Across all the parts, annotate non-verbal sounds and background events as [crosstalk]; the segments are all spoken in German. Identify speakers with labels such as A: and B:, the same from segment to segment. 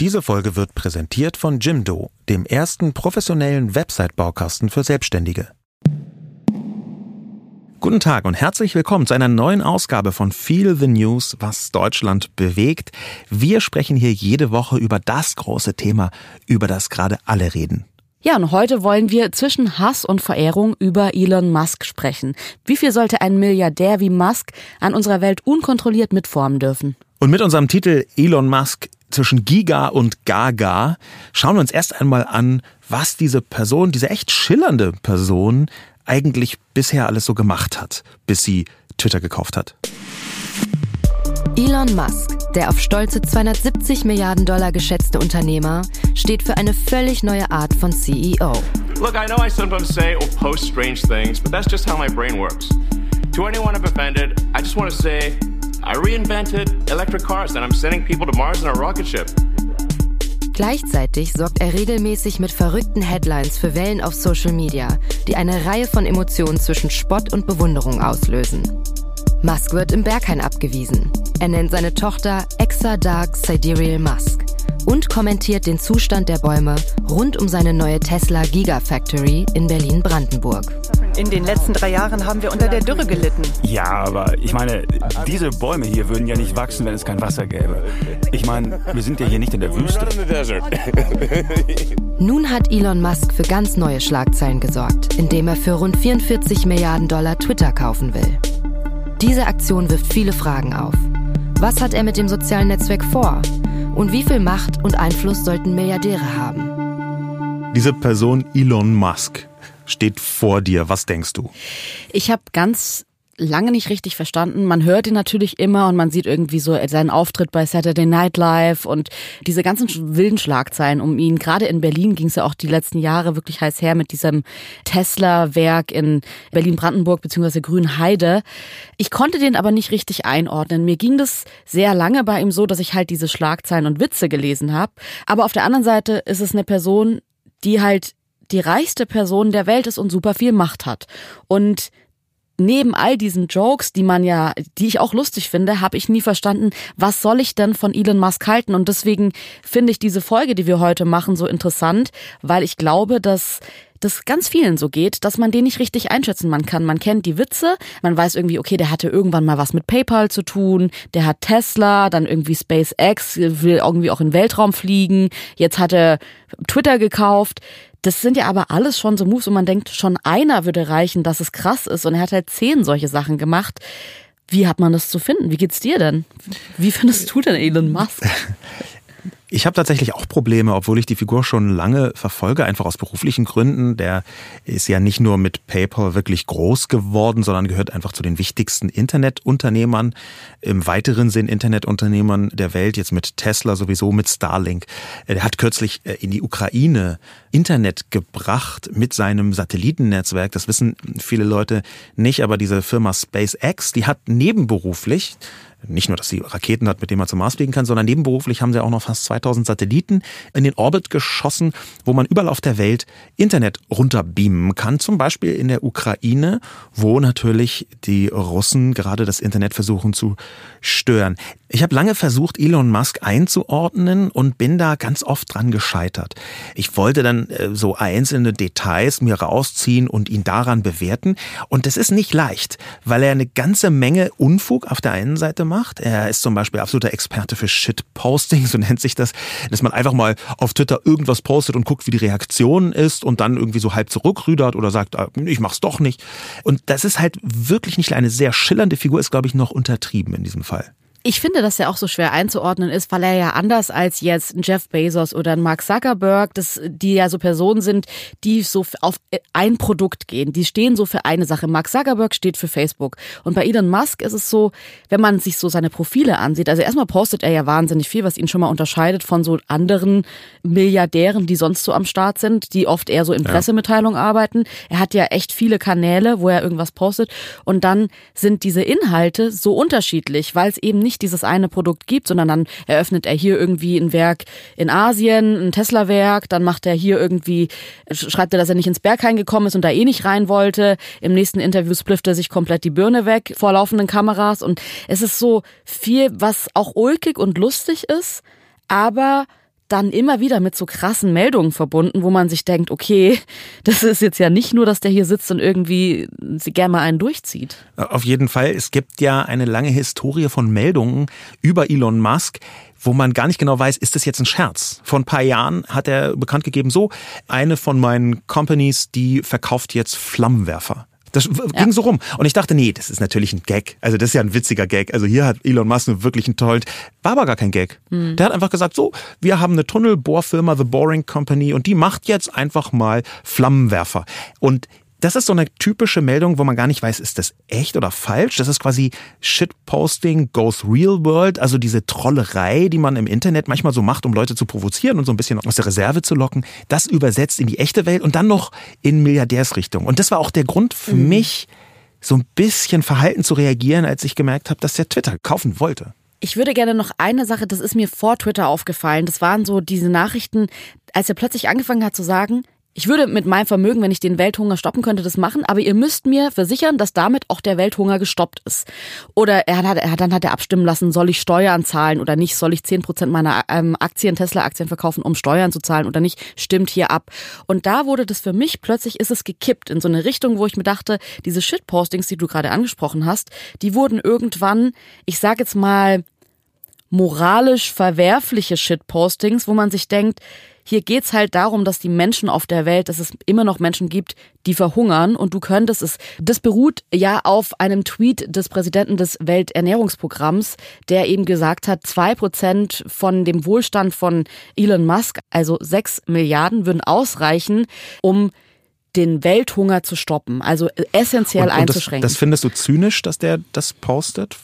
A: Diese Folge wird präsentiert von Jimdo, dem ersten professionellen Website-Baukasten für Selbstständige. Guten Tag und herzlich willkommen zu einer neuen Ausgabe von Feel the News, was Deutschland bewegt. Wir sprechen hier jede Woche über das große Thema, über das gerade alle reden.
B: Ja, und heute wollen wir zwischen Hass und Verehrung über Elon Musk sprechen. Wie viel sollte ein Milliardär wie Musk an unserer Welt unkontrolliert mitformen dürfen?
A: Und mit unserem Titel Elon Musk zwischen Giga und Gaga schauen wir uns erst einmal an, was diese Person, diese echt schillernde Person eigentlich bisher alles so gemacht hat, bis sie Twitter gekauft hat.
C: Elon Musk, der auf stolze 270 Milliarden Dollar geschätzte Unternehmer, steht für eine völlig neue Art von CEO.
D: Look, I know I sometimes say or post strange things, but that's just how my brain works. To anyone I've offended, I just want to say I reinvented electric cars and I'm sending people to Mars in a rocket ship.
C: Gleichzeitig sorgt er regelmäßig mit verrückten Headlines für Wellen auf Social Media, die eine Reihe von Emotionen zwischen Spott und Bewunderung auslösen. Musk wird im Berghain abgewiesen. Er nennt seine Tochter Exa Dark Sidereal Musk und kommentiert den Zustand der Bäume rund um seine neue Tesla Gigafactory in Berlin-Brandenburg.
E: In den letzten drei Jahren haben wir unter der Dürre gelitten.
F: Ja, aber ich meine, diese Bäume hier würden ja nicht wachsen, wenn es kein Wasser gäbe. Ich meine, wir sind ja hier nicht in der Wüste. [laughs]
C: Nun hat Elon Musk für ganz neue Schlagzeilen gesorgt, indem er für rund 44 Milliarden Dollar Twitter kaufen will. Diese Aktion wirft viele Fragen auf. Was hat er mit dem sozialen Netzwerk vor? Und wie viel Macht und Einfluss sollten Milliardäre haben?
A: Diese Person Elon Musk steht vor dir. Was denkst du?
B: Ich habe ganz lange nicht richtig verstanden. Man hört ihn natürlich immer und man sieht irgendwie so seinen Auftritt bei Saturday Night Live und diese ganzen wilden Schlagzeilen um ihn. Gerade in Berlin ging es ja auch die letzten Jahre wirklich heiß her mit diesem Tesla-Werk in Berlin-Brandenburg bzw. Grünheide. Ich konnte den aber nicht richtig einordnen. Mir ging das sehr lange bei ihm so, dass ich halt diese Schlagzeilen und Witze gelesen habe. Aber auf der anderen Seite ist es eine Person, die halt die reichste Person der Welt ist und super viel Macht hat. Und neben all diesen Jokes, die man ja, die ich auch lustig finde, habe ich nie verstanden, was soll ich denn von Elon Musk halten? Und deswegen finde ich diese Folge, die wir heute machen, so interessant, weil ich glaube, dass das ganz vielen so geht, dass man den nicht richtig einschätzen man kann. Man kennt die Witze, man weiß irgendwie, okay, der hatte irgendwann mal was mit PayPal zu tun, der hat Tesla, dann irgendwie SpaceX, will irgendwie auch in den Weltraum fliegen, jetzt hat er Twitter gekauft. Das sind ja aber alles schon so Moves, wo man denkt, schon einer würde reichen, dass es krass ist. Und er hat halt zehn solche Sachen gemacht. Wie hat man das zu finden? Wie geht's dir denn? Wie findest du denn Elon Musk? [laughs]
A: Ich habe tatsächlich auch Probleme, obwohl ich die Figur schon lange verfolge, einfach aus beruflichen Gründen. Der ist ja nicht nur mit PayPal wirklich groß geworden, sondern gehört einfach zu den wichtigsten Internetunternehmern, im weiteren Sinn Internetunternehmern der Welt, jetzt mit Tesla sowieso, mit Starlink. Er hat kürzlich äh, in die Ukraine Internet gebracht mit seinem Satellitennetzwerk. Das wissen viele Leute nicht, aber diese Firma SpaceX, die hat nebenberuflich nicht nur, dass sie Raketen hat, mit denen man zum Mars fliegen kann, sondern nebenberuflich haben sie auch noch fast 2000 Satelliten in den Orbit geschossen, wo man überall auf der Welt Internet runterbeamen kann. Zum Beispiel in der Ukraine, wo natürlich die Russen gerade das Internet versuchen zu stören. Ich habe lange versucht, Elon Musk einzuordnen und bin da ganz oft dran gescheitert. Ich wollte dann äh, so einzelne Details mir rausziehen und ihn daran bewerten. Und das ist nicht leicht, weil er eine ganze Menge Unfug auf der einen Seite macht. Er ist zum Beispiel absoluter Experte für Shitposting, [laughs] so nennt sich das, dass man einfach mal auf Twitter irgendwas postet und guckt, wie die Reaktion ist und dann irgendwie so halb zurückrüdert oder sagt, ah, ich mach's doch nicht. Und das ist halt wirklich nicht eine sehr schillernde Figur, ist glaube ich noch untertrieben in diesem Fall.
B: Ich finde, dass er auch so schwer einzuordnen ist, weil er ja anders als jetzt ein Jeff Bezos oder ein Mark Zuckerberg, das, die ja so Personen sind, die so auf ein Produkt gehen. Die stehen so für eine Sache. Mark Zuckerberg steht für Facebook. Und bei Elon Musk ist es so, wenn man sich so seine Profile ansieht, also erstmal postet er ja wahnsinnig viel, was ihn schon mal unterscheidet von so anderen Milliardären, die sonst so am Start sind, die oft eher so in Pressemitteilungen arbeiten. Er hat ja echt viele Kanäle, wo er irgendwas postet. Und dann sind diese Inhalte so unterschiedlich, weil es eben nicht nicht dieses eine Produkt gibt, sondern dann eröffnet er hier irgendwie ein Werk in Asien, ein Tesla-Werk, dann macht er hier irgendwie, schreibt er, dass er nicht ins Berghain gekommen ist und da eh nicht rein wollte. Im nächsten Interview splifft er sich komplett die Birne weg vor laufenden Kameras und es ist so viel, was auch ulkig und lustig ist, aber dann immer wieder mit so krassen Meldungen verbunden, wo man sich denkt, okay, [laughs] das ist jetzt ja nicht nur, dass der hier sitzt und irgendwie gerne mal einen durchzieht.
A: Auf jeden Fall. Es gibt ja eine lange Historie von Meldungen über Elon Musk, wo man gar nicht genau weiß, ist das jetzt ein Scherz? Vor ein paar Jahren hat er bekannt gegeben, so, eine von meinen Companies, die verkauft jetzt Flammenwerfer. Das ging so rum. Und ich dachte, nee, das ist natürlich ein Gag. Also das ist ja ein witziger Gag. Also hier hat Elon Musk wirklich einen tollen, war aber gar kein Gag. Mhm. Der hat einfach gesagt, so, wir haben eine Tunnelbohrfirma, The Boring Company, und die macht jetzt einfach mal Flammenwerfer. Und das ist so eine typische Meldung, wo man gar nicht weiß, ist das echt oder falsch. Das ist quasi Shitposting goes real world, also diese Trollerei, die man im Internet manchmal so macht, um Leute zu provozieren und so ein bisschen aus der Reserve zu locken. Das übersetzt in die echte Welt und dann noch in Milliardärsrichtung. Und das war auch der Grund für mhm. mich, so ein bisschen verhalten zu reagieren, als ich gemerkt habe, dass der Twitter kaufen wollte.
B: Ich würde gerne noch eine Sache, das ist mir vor Twitter aufgefallen. Das waren so diese Nachrichten, als er plötzlich angefangen hat zu sagen, ich würde mit meinem Vermögen, wenn ich den Welthunger stoppen könnte, das machen, aber ihr müsst mir versichern, dass damit auch der Welthunger gestoppt ist. Oder er hat, er, dann hat er abstimmen lassen, soll ich Steuern zahlen oder nicht, soll ich zehn Prozent meiner ähm, Aktien, Tesla-Aktien verkaufen, um Steuern zu zahlen oder nicht, stimmt hier ab. Und da wurde das für mich, plötzlich ist es gekippt in so eine Richtung, wo ich mir dachte, diese Shitpostings, die du gerade angesprochen hast, die wurden irgendwann, ich sag jetzt mal, moralisch verwerfliche Shitpostings, wo man sich denkt, hier geht's halt darum, dass die Menschen auf der Welt, dass es immer noch Menschen gibt, die verhungern und du könntest es. Das beruht ja auf einem Tweet des Präsidenten des Welternährungsprogramms, der eben gesagt hat, zwei Prozent von dem Wohlstand von Elon Musk, also sechs Milliarden, würden ausreichen, um den Welthunger zu stoppen, also essentiell und, und einzuschränken.
A: Das, das findest du zynisch, dass der das postet?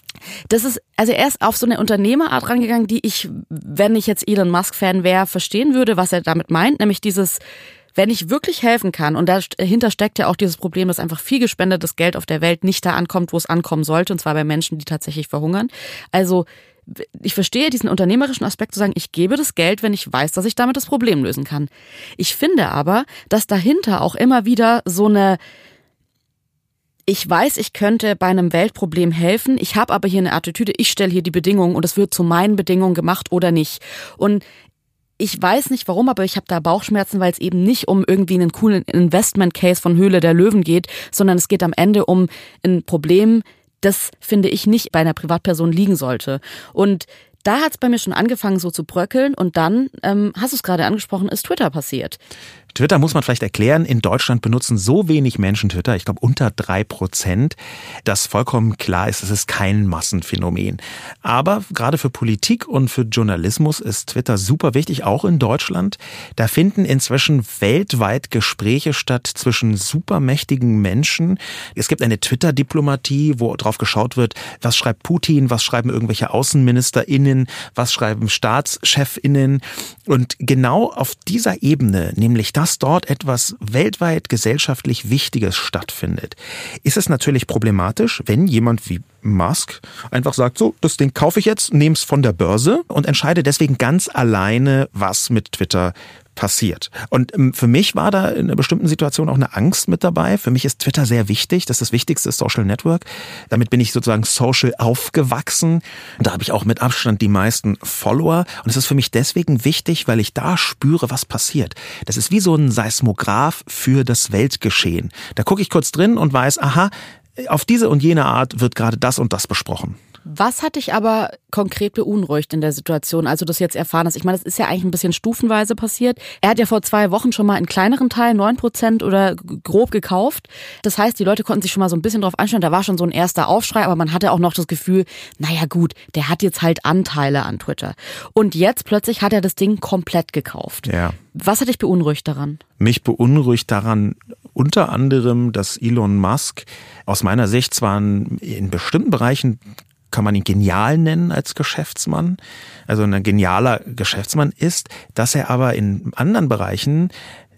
B: Das ist, also er ist auf so eine Unternehmerart rangegangen, die ich, wenn ich jetzt Elon Musk-Fan wäre, verstehen würde, was er damit meint, nämlich dieses, wenn ich wirklich helfen kann, und dahinter steckt ja auch dieses Problem, dass einfach viel gespendetes Geld auf der Welt nicht da ankommt, wo es ankommen sollte, und zwar bei Menschen, die tatsächlich verhungern. Also ich verstehe diesen unternehmerischen Aspekt zu sagen, ich gebe das Geld, wenn ich weiß, dass ich damit das Problem lösen kann. Ich finde aber, dass dahinter auch immer wieder so eine ich weiß, ich könnte bei einem Weltproblem helfen, ich habe aber hier eine Attitüde, ich stelle hier die Bedingungen und es wird zu meinen Bedingungen gemacht oder nicht. Und ich weiß nicht warum, aber ich habe da Bauchschmerzen, weil es eben nicht um irgendwie einen coolen Investment Case von Höhle der Löwen geht, sondern es geht am Ende um ein Problem, das finde ich nicht bei einer Privatperson liegen sollte. Und da hat es bei mir schon angefangen so zu bröckeln und dann, ähm, hast du es gerade angesprochen, ist Twitter passiert.
A: Twitter muss man vielleicht erklären. In Deutschland benutzen so wenig Menschen Twitter, ich glaube unter drei Prozent, dass vollkommen klar ist, es ist kein Massenphänomen. Aber gerade für Politik und für Journalismus ist Twitter super wichtig, auch in Deutschland. Da finden inzwischen weltweit Gespräche statt zwischen supermächtigen Menschen. Es gibt eine Twitter-Diplomatie, wo drauf geschaut wird, was schreibt Putin, was schreiben irgendwelche AußenministerInnen, was schreiben StaatschefInnen. Und genau auf dieser Ebene, nämlich dass dort etwas weltweit gesellschaftlich Wichtiges stattfindet, ist es natürlich problematisch, wenn jemand wie Musk einfach sagt, so, das Ding kaufe ich jetzt, nehme es von der Börse und entscheide deswegen ganz alleine, was mit Twitter passiert. Und ähm, für mich war da in einer bestimmten Situation auch eine Angst mit dabei. Für mich ist Twitter sehr wichtig. Das ist das wichtigste Social Network. Damit bin ich sozusagen social aufgewachsen. Da habe ich auch mit Abstand die meisten Follower. Und es ist für mich deswegen wichtig, weil ich da spüre, was passiert. Das ist wie so ein Seismograph für das Weltgeschehen. Da gucke ich kurz drin und weiß, aha, auf diese und jene Art wird gerade das und das besprochen.
B: Was hat dich aber konkret beunruhigt in der Situation, als du das jetzt erfahren hast? Ich meine, das ist ja eigentlich ein bisschen stufenweise passiert. Er hat ja vor zwei Wochen schon mal in kleineren Teilen neun Prozent oder grob gekauft. Das heißt, die Leute konnten sich schon mal so ein bisschen drauf einstellen. Da war schon so ein erster Aufschrei, aber man hatte auch noch das Gefühl, naja gut, der hat jetzt halt Anteile an Twitter. Und jetzt plötzlich hat er das Ding komplett gekauft.
A: Ja.
B: Was hat dich beunruhigt daran?
A: Mich beunruhigt daran unter anderem, dass Elon Musk aus meiner Sicht zwar in bestimmten Bereichen kann man ihn genial nennen als Geschäftsmann, also ein genialer Geschäftsmann ist, dass er aber in anderen Bereichen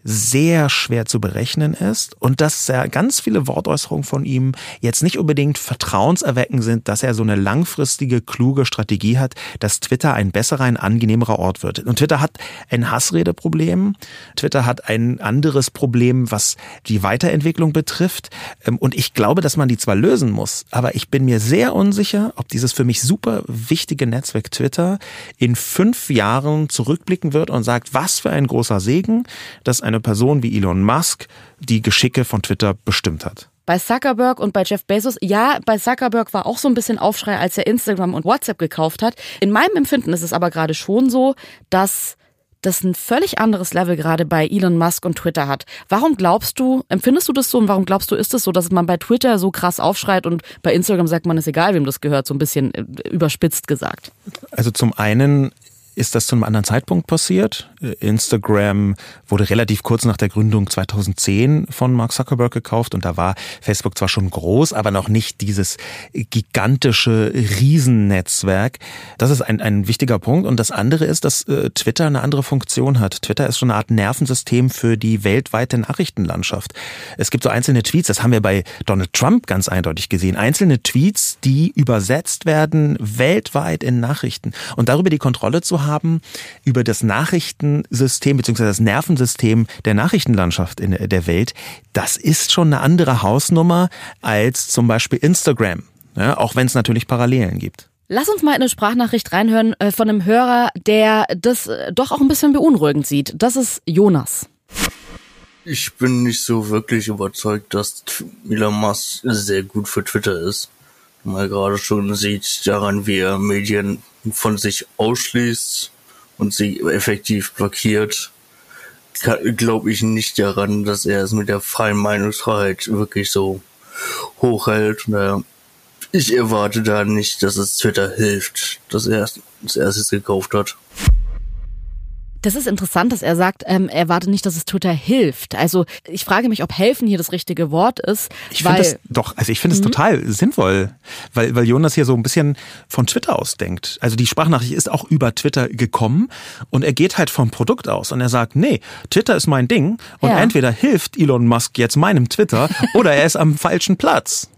A: sehr schwer zu berechnen ist und dass er ganz viele Wortäußerungen von ihm jetzt nicht unbedingt vertrauenserweckend sind, dass er so eine langfristige, kluge Strategie hat, dass Twitter ein besserer, ein angenehmerer Ort wird. Und Twitter hat ein Hassredeproblem. Twitter hat ein anderes Problem, was die Weiterentwicklung betrifft. Ähm, und ich glaube, dass man die zwar lösen muss, aber ich bin mir sehr unsicher, ob dieses für mich super wichtige Netzwerk Twitter in fünf Jahren zurückblicken wird und sagt, was für ein großer Segen, dass eine Person wie Elon Musk die Geschicke von Twitter bestimmt hat.
B: Bei Zuckerberg und bei Jeff Bezos, ja, bei Zuckerberg war auch so ein bisschen Aufschrei, als er Instagram und WhatsApp gekauft hat. In meinem Empfinden ist es aber gerade schon so, dass das ein völlig anderes Level gerade bei Elon Musk und Twitter hat. Warum glaubst du, empfindest du das so und warum glaubst du, ist es so, dass man bei Twitter so krass aufschreit und bei Instagram sagt man, ist egal, wem das gehört, so ein bisschen äh, überspitzt gesagt?
A: Also zum einen ist das zu einem anderen Zeitpunkt passiert. Instagram wurde relativ kurz nach der Gründung 2010 von Mark Zuckerberg gekauft und da war Facebook zwar schon groß, aber noch nicht dieses gigantische Riesennetzwerk. Das ist ein, ein wichtiger Punkt. Und das andere ist, dass äh, Twitter eine andere Funktion hat. Twitter ist schon eine Art Nervensystem für die weltweite Nachrichtenlandschaft. Es gibt so einzelne Tweets, das haben wir bei Donald Trump ganz eindeutig gesehen. Einzelne Tweets, die übersetzt werden weltweit in Nachrichten. Und darüber die Kontrolle zu haben, über das Nachrichtensystem bzw. das Nervensystem der Nachrichtenlandschaft in der Welt, das ist schon eine andere Hausnummer als zum Beispiel Instagram, ja, auch wenn es natürlich Parallelen gibt.
B: Lass uns mal in eine Sprachnachricht reinhören äh, von einem Hörer, der das äh, doch auch ein bisschen beunruhigend sieht. Das ist Jonas.
G: Ich bin nicht so wirklich überzeugt, dass Elon Musk sehr gut für Twitter ist. Man gerade schon sieht daran, wie er Medien von sich ausschließt und sie effektiv blockiert, glaube ich nicht daran, dass er es mit der freien Meinungsfreiheit wirklich so hochhält. Ich erwarte da nicht, dass es Twitter hilft, dass er es erstes gekauft hat.
B: Das ist interessant, dass er sagt, ähm, er warte nicht, dass es Twitter hilft. Also ich frage mich, ob helfen hier das richtige Wort ist.
A: Ich finde es doch, also ich finde es mhm. total sinnvoll, weil, weil Jonas hier so ein bisschen von Twitter aus denkt. Also die Sprachnachricht ist auch über Twitter gekommen und er geht halt vom Produkt aus und er sagt, nee, Twitter ist mein Ding und ja. entweder hilft Elon Musk jetzt meinem Twitter oder er ist am falschen Platz.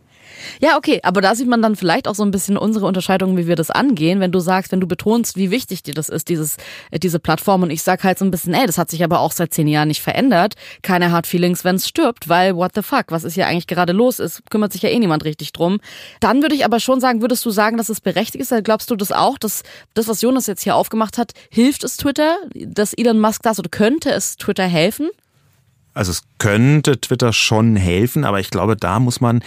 B: Ja, okay, aber da sieht man dann vielleicht auch so ein bisschen unsere Unterscheidung, wie wir das angehen, wenn du sagst, wenn du betonst, wie wichtig dir das ist, dieses, äh, diese Plattform und ich sag halt so ein bisschen, ey, das hat sich aber auch seit zehn Jahren nicht verändert, keine Hard Feelings, wenn es stirbt, weil what the fuck, was ist hier eigentlich gerade los ist, kümmert sich ja eh niemand richtig drum. Dann würde ich aber schon sagen, würdest du sagen, dass es berechtigt ist, glaubst du das auch, dass das, was Jonas jetzt hier aufgemacht hat, hilft es Twitter, dass Elon Musk das oder könnte es Twitter helfen?
A: Also es könnte Twitter schon helfen, aber ich glaube, da muss man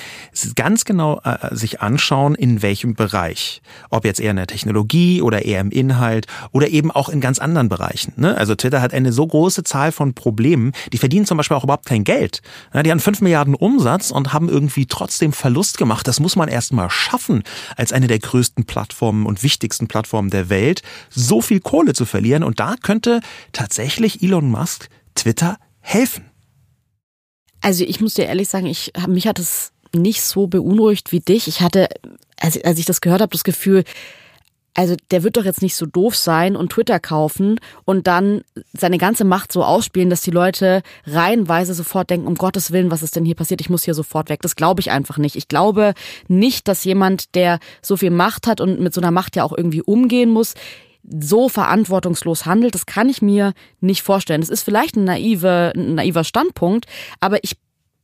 A: ganz genau äh, sich anschauen, in welchem Bereich. Ob jetzt eher in der Technologie oder eher im Inhalt oder eben auch in ganz anderen Bereichen. Ne? Also Twitter hat eine so große Zahl von Problemen, die verdienen zum Beispiel auch überhaupt kein Geld. Die haben fünf Milliarden Umsatz und haben irgendwie trotzdem Verlust gemacht. Das muss man erst mal schaffen, als eine der größten Plattformen und wichtigsten Plattformen der Welt, so viel Kohle zu verlieren. Und da könnte tatsächlich Elon Musk Twitter helfen.
B: Also ich muss dir ehrlich sagen, ich mich hat es nicht so beunruhigt wie dich. Ich hatte, als, als ich das gehört habe, das Gefühl, also der wird doch jetzt nicht so doof sein und Twitter kaufen und dann seine ganze Macht so ausspielen, dass die Leute reihenweise sofort denken, um Gottes Willen, was ist denn hier passiert? Ich muss hier sofort weg. Das glaube ich einfach nicht. Ich glaube nicht, dass jemand, der so viel Macht hat und mit so einer Macht ja auch irgendwie umgehen muss, so verantwortungslos handelt, das kann ich mir nicht vorstellen. Es ist vielleicht ein, naive, ein naiver Standpunkt, aber ich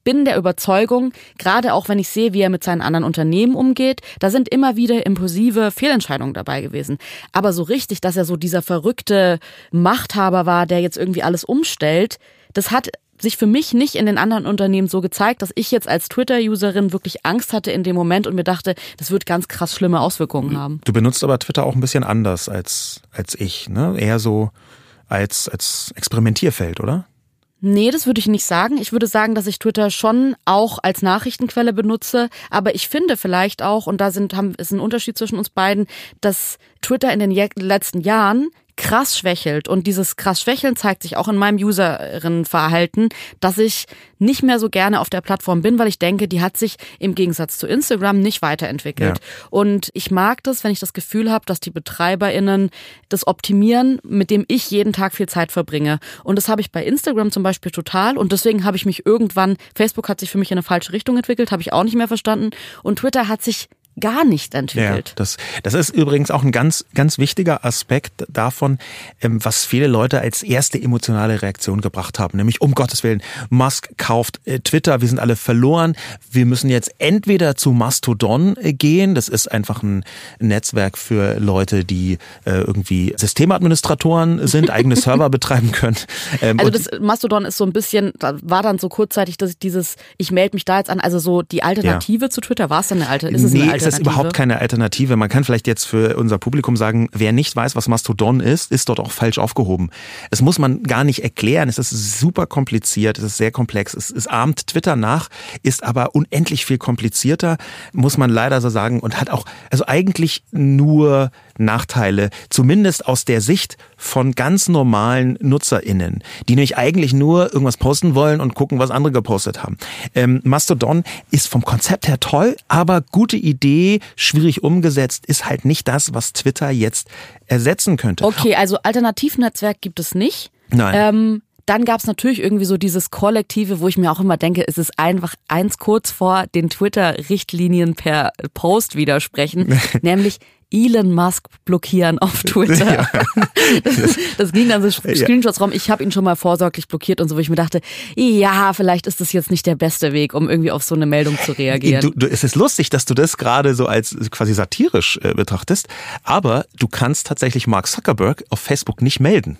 B: bin der Überzeugung, gerade auch wenn ich sehe, wie er mit seinen anderen Unternehmen umgeht, da sind immer wieder impulsive Fehlentscheidungen dabei gewesen. Aber so richtig, dass er so dieser verrückte Machthaber war, der jetzt irgendwie alles umstellt, das hat sich für mich nicht in den anderen Unternehmen so gezeigt, dass ich jetzt als Twitter-Userin wirklich Angst hatte in dem Moment und mir dachte, das wird ganz krass schlimme Auswirkungen haben.
A: Du benutzt aber Twitter auch ein bisschen anders als, als ich, ne? Eher so als, als Experimentierfeld, oder?
B: Nee, das würde ich nicht sagen. Ich würde sagen, dass ich Twitter schon auch als Nachrichtenquelle benutze. Aber ich finde vielleicht auch, und da sind, haben, ist ein Unterschied zwischen uns beiden, dass Twitter in den letzten Jahren krass schwächelt und dieses krass Schwächeln zeigt sich auch in meinem Userinnenverhalten, dass ich nicht mehr so gerne auf der Plattform bin, weil ich denke, die hat sich im Gegensatz zu Instagram nicht weiterentwickelt. Ja. Und ich mag das, wenn ich das Gefühl habe, dass die BetreiberInnen das optimieren, mit dem ich jeden Tag viel Zeit verbringe. Und das habe ich bei Instagram zum Beispiel total. Und deswegen habe ich mich irgendwann, Facebook hat sich für mich in eine falsche Richtung entwickelt, habe ich auch nicht mehr verstanden. Und Twitter hat sich gar nicht entwickelt. Ja,
A: das, das ist übrigens auch ein ganz, ganz wichtiger Aspekt davon, ähm, was viele Leute als erste emotionale Reaktion gebracht haben. Nämlich, um Gottes Willen, Musk kauft äh, Twitter, wir sind alle verloren. Wir müssen jetzt entweder zu Mastodon äh, gehen. Das ist einfach ein Netzwerk für Leute, die äh, irgendwie Systemadministratoren sind, eigene [laughs] Server betreiben können.
B: Ähm, also das Mastodon ist so ein bisschen, da war dann so kurzzeitig dass dieses, ich melde mich da jetzt an, also so die Alternative ja. zu Twitter, war es denn eine alte?
A: Ist es eine alte ist überhaupt keine Alternative. Man kann vielleicht jetzt für unser Publikum sagen, wer nicht weiß, was Mastodon ist, ist dort auch falsch aufgehoben. Es muss man gar nicht erklären. Es ist super kompliziert, es ist sehr komplex. Es, es ahmt Twitter nach, ist aber unendlich viel komplizierter, muss man leider so sagen, und hat auch, also eigentlich nur Nachteile, zumindest aus der Sicht von ganz normalen NutzerInnen, die nämlich eigentlich nur irgendwas posten wollen und gucken, was andere gepostet haben. Ähm, Mastodon ist vom Konzept her toll, aber gute Idee, schwierig umgesetzt, ist halt nicht das, was Twitter jetzt ersetzen könnte.
B: Okay, also Alternativnetzwerk gibt es nicht.
A: Nein.
B: Ähm dann gab es natürlich irgendwie so dieses Kollektive, wo ich mir auch immer denke, es ist einfach eins kurz vor den Twitter-Richtlinien per Post widersprechen, [laughs] nämlich Elon Musk blockieren auf [laughs] Twitter. Ja. Das, das, ging dann so Screenshots rum. Ich habe ihn schon mal vorsorglich blockiert und so, wo ich mir dachte, ja, vielleicht ist das jetzt nicht der beste Weg, um irgendwie auf so eine Meldung zu reagieren.
A: Du, du, es ist lustig, dass du das gerade so als quasi satirisch äh, betrachtest, aber du kannst tatsächlich Mark Zuckerberg auf Facebook nicht melden.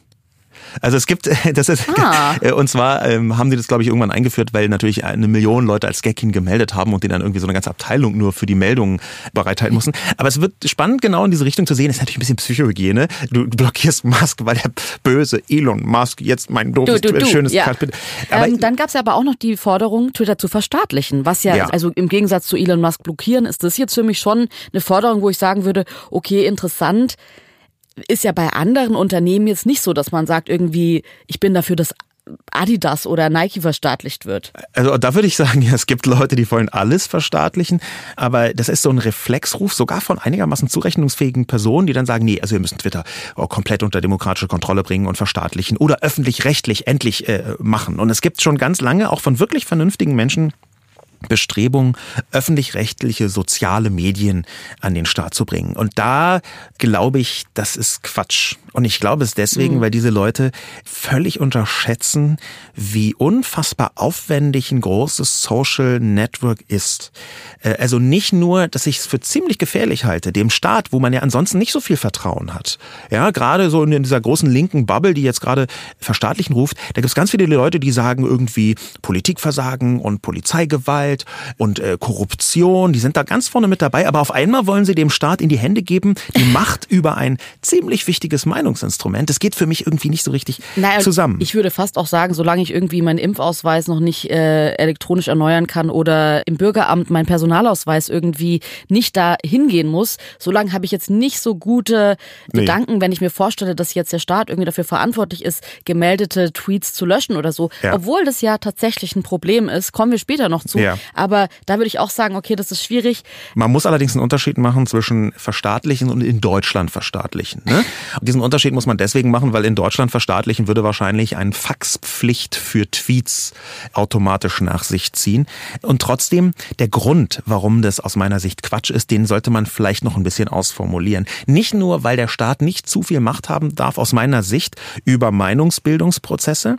A: Also es gibt, [laughs] das ist, ah. und zwar ähm, haben die das, glaube ich, irgendwann eingeführt, weil natürlich eine Million Leute als Gag ihn gemeldet haben und die dann irgendwie so eine ganze Abteilung nur für die Meldungen bereithalten mussten. Aber es wird spannend, genau in diese Richtung zu sehen. Das ist natürlich ein bisschen Psychohygiene. Du blockierst [laughs] Musk, weil der böse Elon Musk jetzt mein doofes, du, du, du. schönes
B: ja. Aber ähm, Dann gab es aber auch noch die Forderung, Twitter zu verstaatlichen. Was ja, ja, also im Gegensatz zu Elon Musk blockieren, ist das jetzt für mich schon eine Forderung, wo ich sagen würde, okay, interessant ist ja bei anderen Unternehmen jetzt nicht so, dass man sagt irgendwie, ich bin dafür, dass Adidas oder Nike verstaatlicht wird.
A: Also da würde ich sagen, ja, [laughs] es gibt Leute, die wollen alles verstaatlichen, aber das ist so ein Reflexruf, sogar von einigermaßen zurechnungsfähigen Personen, die dann sagen, nee, also wir müssen Twitter oh, komplett unter demokratische Kontrolle bringen und verstaatlichen oder öffentlich-rechtlich endlich äh, machen. Und es gibt schon ganz lange auch von wirklich vernünftigen Menschen, Bestrebung, öffentlich-rechtliche soziale Medien an den Start zu bringen. Und da glaube ich, das ist Quatsch. Und ich glaube es deswegen, mhm. weil diese Leute völlig unterschätzen, wie unfassbar aufwendig ein großes Social Network ist. Äh, also nicht nur, dass ich es für ziemlich gefährlich halte, dem Staat, wo man ja ansonsten nicht so viel Vertrauen hat. Ja, gerade so in dieser großen linken Bubble, die jetzt gerade verstaatlichen ruft, da gibt es ganz viele Leute, die sagen irgendwie Politikversagen und Polizeigewalt und äh, Korruption, die sind da ganz vorne mit dabei, aber auf einmal wollen sie dem Staat in die Hände geben, die [laughs] Macht über ein ziemlich wichtiges Meinungsinstrument. Das geht für mich irgendwie nicht so richtig naja, zusammen.
B: Ich würde fast auch sagen, solange ich irgendwie meinen Impfausweis noch nicht äh, elektronisch erneuern kann oder im Bürgeramt mein Personalausweis irgendwie nicht da hingehen muss, solange habe ich jetzt nicht so gute nee. Gedanken, wenn ich mir vorstelle, dass jetzt der Staat irgendwie dafür verantwortlich ist, gemeldete Tweets zu löschen oder so. Ja. Obwohl das ja tatsächlich ein Problem ist, kommen wir später noch zu. Ja. Aber da würde ich auch sagen, okay, das ist schwierig.
A: Man muss allerdings einen Unterschied machen zwischen verstaatlichen und in Deutschland verstaatlichen. Ne? Diesen Unterschied muss man deswegen machen, weil in Deutschland verstaatlichen würde wahrscheinlich eine Faxpflicht für Tweets automatisch nach sich ziehen. Und trotzdem, der Grund, warum das aus meiner Sicht Quatsch ist, den sollte man vielleicht noch ein bisschen ausformulieren. Nicht nur, weil der Staat nicht zu viel Macht haben darf, aus meiner Sicht, über Meinungsbildungsprozesse,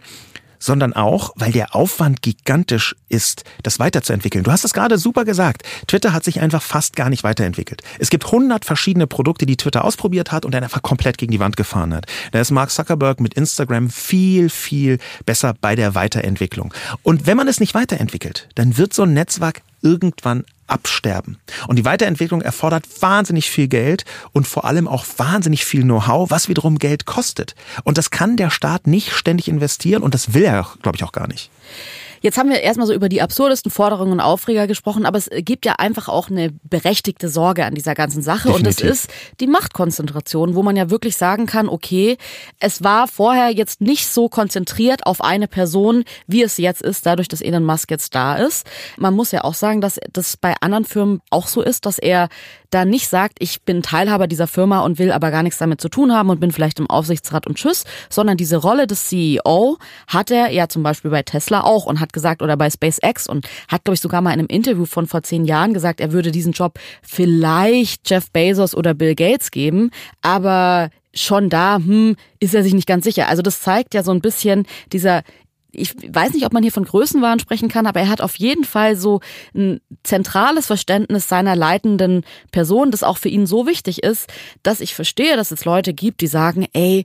A: sondern auch, weil der Aufwand gigantisch ist, das weiterzuentwickeln. Du hast es gerade super gesagt. Twitter hat sich einfach fast gar nicht weiterentwickelt. Es gibt hundert verschiedene Produkte, die Twitter ausprobiert hat und dann einfach komplett gegen die Wand gefahren hat. Da ist Mark Zuckerberg mit Instagram viel, viel besser bei der Weiterentwicklung. Und wenn man es nicht weiterentwickelt, dann wird so ein Netzwerk irgendwann absterben. Und die Weiterentwicklung erfordert wahnsinnig viel Geld und vor allem auch wahnsinnig viel Know-how, was wiederum Geld kostet. Und das kann der Staat nicht ständig investieren und das will er, glaube ich, auch gar nicht.
B: Jetzt haben wir erstmal so über die absurdesten Forderungen und Aufreger gesprochen, aber es gibt ja einfach auch eine berechtigte Sorge an dieser ganzen Sache
A: Definitiv.
B: und es ist die Machtkonzentration, wo man ja wirklich sagen kann, okay, es war vorher jetzt nicht so konzentriert auf eine Person, wie es jetzt ist, dadurch, dass Elon Musk jetzt da ist. Man muss ja auch sagen, dass das bei anderen Firmen auch so ist, dass er da nicht sagt, ich bin Teilhaber dieser Firma und will aber gar nichts damit zu tun haben und bin vielleicht im Aufsichtsrat und tschüss, sondern diese Rolle des CEO hat er ja zum Beispiel bei Tesla auch und hat gesagt, oder bei SpaceX und hat, glaube ich, sogar mal in einem Interview von vor zehn Jahren gesagt, er würde diesen Job vielleicht Jeff Bezos oder Bill Gates geben, aber schon da, hm, ist er sich nicht ganz sicher. Also das zeigt ja so ein bisschen dieser ich weiß nicht, ob man hier von Größenwahn sprechen kann, aber er hat auf jeden Fall so ein zentrales Verständnis seiner leitenden Person, das auch für ihn so wichtig ist, dass ich verstehe, dass es Leute gibt, die sagen, ey,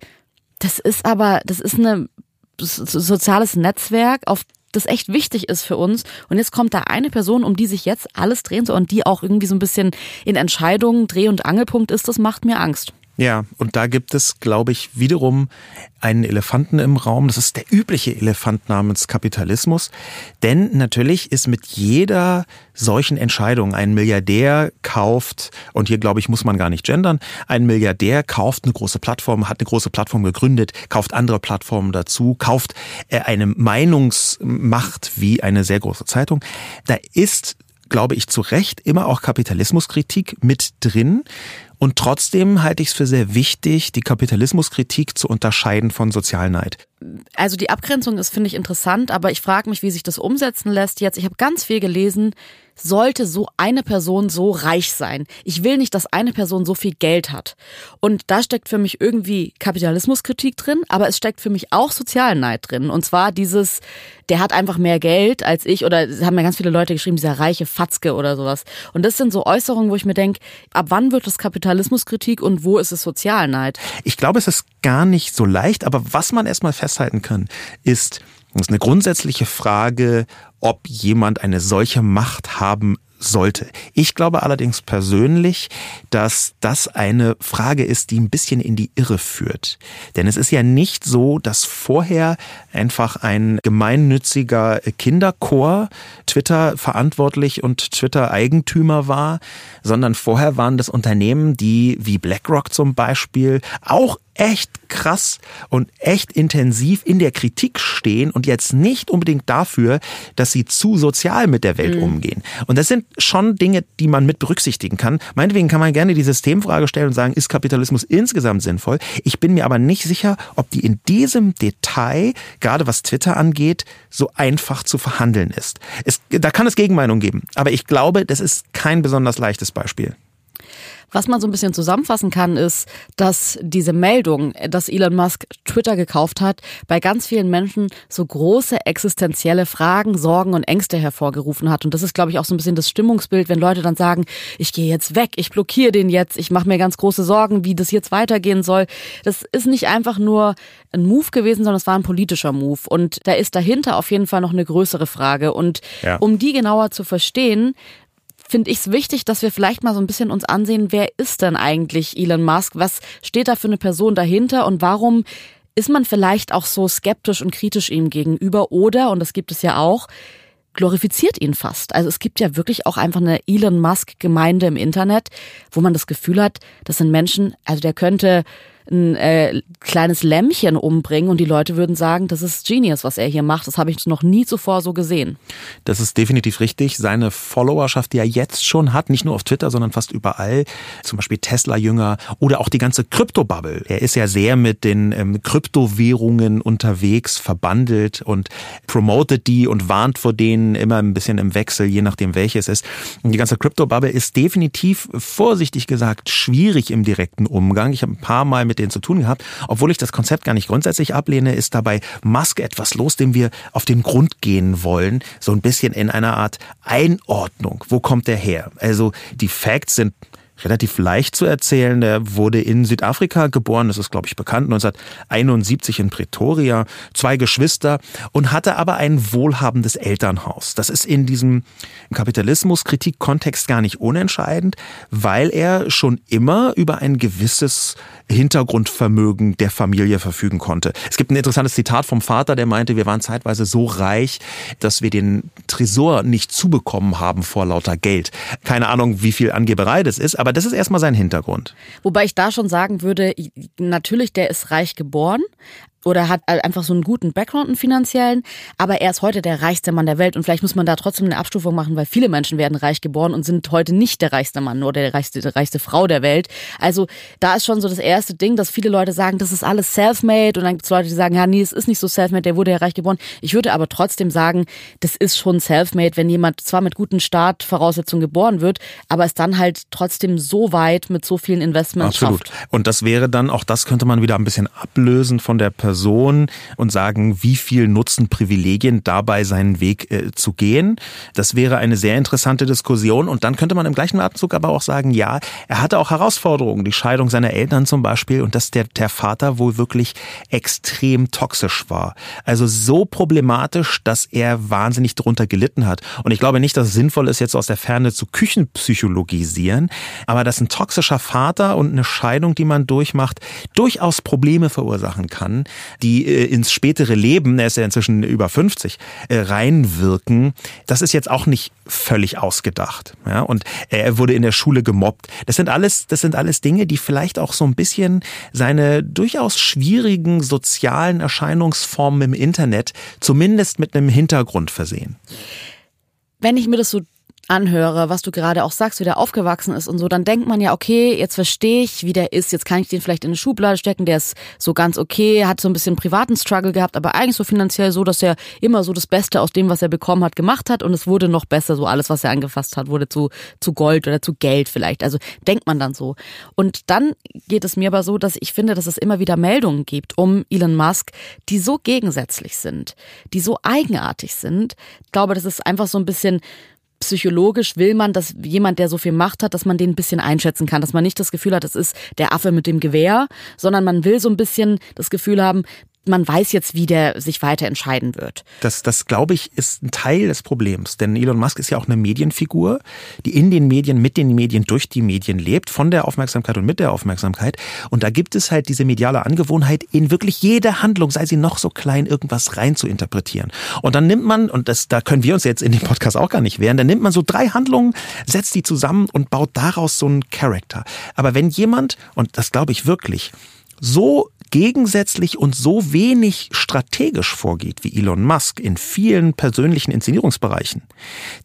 B: das ist aber, das ist ein soziales Netzwerk, auf das echt wichtig ist für uns. Und jetzt kommt da eine Person, um die sich jetzt alles drehen soll und die auch irgendwie so ein bisschen in Entscheidungen Dreh- und Angelpunkt ist, das macht mir Angst.
A: Ja, und da gibt es, glaube ich, wiederum einen Elefanten im Raum. Das ist der übliche Elefant namens Kapitalismus. Denn natürlich ist mit jeder solchen Entscheidung ein Milliardär kauft, und hier glaube ich, muss man gar nicht gendern, ein Milliardär kauft eine große Plattform, hat eine große Plattform gegründet, kauft andere Plattformen dazu, kauft äh, eine Meinungsmacht wie eine sehr große Zeitung. Da ist glaube ich, zu Recht immer auch Kapitalismuskritik mit drin. Und trotzdem halte ich es für sehr wichtig, die Kapitalismuskritik zu unterscheiden von Sozialneid.
B: Also die Abgrenzung ist, finde ich, interessant, aber ich frage mich, wie sich das umsetzen lässt jetzt. Ich habe ganz viel gelesen, sollte so eine Person so reich sein. Ich will nicht, dass eine Person so viel Geld hat. Und da steckt für mich irgendwie Kapitalismuskritik drin, aber es steckt für mich auch Sozialneid drin. Und zwar dieses, der hat einfach mehr Geld als ich, oder haben ja ganz viele Leute geschrieben, dieser reiche Fatzke oder sowas. Und das sind so Äußerungen, wo ich mir denke, ab wann wird es Kapitalismuskritik und wo ist es Sozialneid?
A: Ich glaube, es ist gar nicht so leicht, aber was man erstmal festhalten kann, ist, das ist eine grundsätzliche Frage, ob jemand eine solche Macht haben sollte. Ich glaube allerdings persönlich, dass das eine Frage ist, die ein bisschen in die Irre führt. Denn es ist ja nicht so, dass vorher einfach ein gemeinnütziger Kinderchor Twitter verantwortlich und Twitter Eigentümer war, sondern vorher waren das Unternehmen, die wie BlackRock zum Beispiel auch echt krass und echt intensiv in der Kritik stehen und jetzt nicht unbedingt dafür, dass sie zu sozial mit der Welt mhm. umgehen. Und das sind schon Dinge, die man mit berücksichtigen kann. Meinetwegen kann man gerne die Systemfrage stellen und sagen, ist Kapitalismus insgesamt sinnvoll? Ich bin mir aber nicht sicher, ob die in diesem Detail, gerade was Twitter angeht, so einfach zu verhandeln ist. Es, da kann es Gegenmeinungen geben, aber ich glaube, das ist kein besonders leichtes Beispiel.
B: Was man so ein bisschen zusammenfassen kann, ist, dass diese Meldung, dass Elon Musk Twitter gekauft hat, bei ganz vielen Menschen so große existenzielle Fragen, Sorgen und Ängste hervorgerufen hat. Und das ist, glaube ich, auch so ein bisschen das Stimmungsbild, wenn Leute dann sagen, ich gehe jetzt weg, ich blockiere den jetzt, ich mache mir ganz große Sorgen, wie das jetzt weitergehen soll. Das ist nicht einfach nur ein Move gewesen, sondern es war ein politischer Move. Und da ist dahinter auf jeden Fall noch eine größere Frage. Und ja. um die genauer zu verstehen, finde ich es wichtig, dass wir vielleicht mal so ein bisschen uns ansehen, wer ist denn eigentlich Elon Musk? Was steht da für eine Person dahinter und warum ist man vielleicht auch so skeptisch und kritisch ihm gegenüber oder, und das gibt es ja auch, glorifiziert ihn fast. Also es gibt ja wirklich auch einfach eine Elon Musk Gemeinde im Internet, wo man das Gefühl hat, das sind Menschen, also der könnte ein äh, kleines Lämmchen umbringen und die Leute würden sagen, das ist Genius, was er hier macht. Das habe ich noch nie zuvor so gesehen.
A: Das ist definitiv richtig. Seine Followerschaft, die er jetzt schon hat, nicht nur auf Twitter, sondern fast überall, zum Beispiel Tesla-Jünger oder auch die ganze Krypto-Bubble. Er ist ja sehr mit den ähm, Kryptowährungen unterwegs, verbandelt und promotet die und warnt vor denen immer ein bisschen im Wechsel, je nachdem welches ist. Und die ganze Krypto-Bubble ist definitiv, vorsichtig gesagt, schwierig im direkten Umgang. Ich habe ein paar Mal mit denen zu tun gehabt. Obwohl ich das Konzept gar nicht grundsätzlich ablehne, ist dabei Musk etwas los, dem wir auf den Grund gehen wollen. So ein bisschen in einer Art Einordnung. Wo kommt der her? Also die Facts sind relativ leicht zu erzählen. Der wurde in Südafrika geboren, das ist, glaube ich, bekannt, 1971 in Pretoria, zwei Geschwister und hatte aber ein wohlhabendes Elternhaus. Das ist in diesem Kapitalismus-Kritik-Kontext gar nicht unentscheidend, weil er schon immer über ein gewisses Hintergrundvermögen der Familie verfügen konnte. Es gibt ein interessantes Zitat vom Vater, der meinte, wir waren zeitweise so reich, dass wir den Tresor nicht zubekommen haben vor lauter Geld. Keine Ahnung, wie viel Angeberei das ist, aber das ist erstmal sein Hintergrund.
B: Wobei ich da schon sagen würde, natürlich, der ist reich geboren, oder hat einfach so einen guten Background, einen finanziellen, aber er ist heute der reichste Mann der Welt und vielleicht muss man da trotzdem eine Abstufung machen, weil viele Menschen werden reich geboren und sind heute nicht der reichste Mann oder der reichste, die reichste Frau der Welt. Also da ist schon so das erste Ding, dass viele Leute sagen, das ist alles self-made und dann gibt es Leute, die sagen, ja, nee, es ist nicht so self-made, der wurde ja reich geboren. Ich würde aber trotzdem sagen, das ist schon self-made, wenn jemand zwar mit guten Startvoraussetzungen geboren wird, aber es dann halt trotzdem so weit mit so vielen Investments
A: Absolut.
B: schafft.
A: Und das wäre dann, auch das könnte man wieder ein bisschen ablösen von der Person Person und sagen, wie viel nutzen Privilegien dabei seinen Weg äh, zu gehen. Das wäre eine sehr interessante Diskussion und dann könnte man im gleichen Atemzug aber auch sagen, ja, er hatte auch Herausforderungen, die Scheidung seiner Eltern zum Beispiel und dass der, der Vater wohl wirklich extrem toxisch war. Also so problematisch, dass er wahnsinnig darunter gelitten hat. Und ich glaube nicht, dass es sinnvoll ist, jetzt aus der Ferne zu Küchenpsychologisieren, aber dass ein toxischer Vater und eine Scheidung, die man durchmacht, durchaus Probleme verursachen kann, die äh, ins spätere Leben, er ist ja inzwischen über 50, äh, reinwirken, das ist jetzt auch nicht völlig ausgedacht. Ja? Und er wurde in der Schule gemobbt. Das sind alles, das sind alles Dinge, die vielleicht auch so ein bisschen seine durchaus schwierigen sozialen Erscheinungsformen im Internet zumindest mit einem Hintergrund versehen.
B: Wenn ich mir das so anhöre, was du gerade auch sagst, wie der aufgewachsen ist und so, dann denkt man ja, okay, jetzt verstehe ich, wie der ist, jetzt kann ich den vielleicht in eine Schublade stecken, der ist so ganz okay, hat so ein bisschen privaten Struggle gehabt, aber eigentlich so finanziell so, dass er immer so das Beste aus dem, was er bekommen hat, gemacht hat und es wurde noch besser, so alles, was er angefasst hat, wurde zu, zu Gold oder zu Geld vielleicht. Also denkt man dann so. Und dann geht es mir aber so, dass ich finde, dass es immer wieder Meldungen gibt um Elon Musk, die so gegensätzlich sind, die so eigenartig sind. Ich glaube, das ist einfach so ein bisschen psychologisch will man, dass jemand, der so viel Macht hat, dass man den ein bisschen einschätzen kann, dass man nicht das Gefühl hat, das ist der Affe mit dem Gewehr, sondern man will so ein bisschen das Gefühl haben, man weiß jetzt, wie der sich weiter entscheiden wird.
A: Das, das glaube ich, ist ein Teil des Problems. Denn Elon Musk ist ja auch eine Medienfigur, die in den Medien, mit den Medien, durch die Medien lebt, von der Aufmerksamkeit und mit der Aufmerksamkeit. Und da gibt es halt diese mediale Angewohnheit, in wirklich jede Handlung, sei sie noch so klein, irgendwas rein zu interpretieren. Und dann nimmt man, und das, da können wir uns jetzt in dem Podcast auch gar nicht wehren, dann nimmt man so drei Handlungen, setzt die zusammen und baut daraus so einen Charakter. Aber wenn jemand, und das glaube ich wirklich, so gegensätzlich und so wenig strategisch vorgeht wie Elon Musk in vielen persönlichen Inszenierungsbereichen,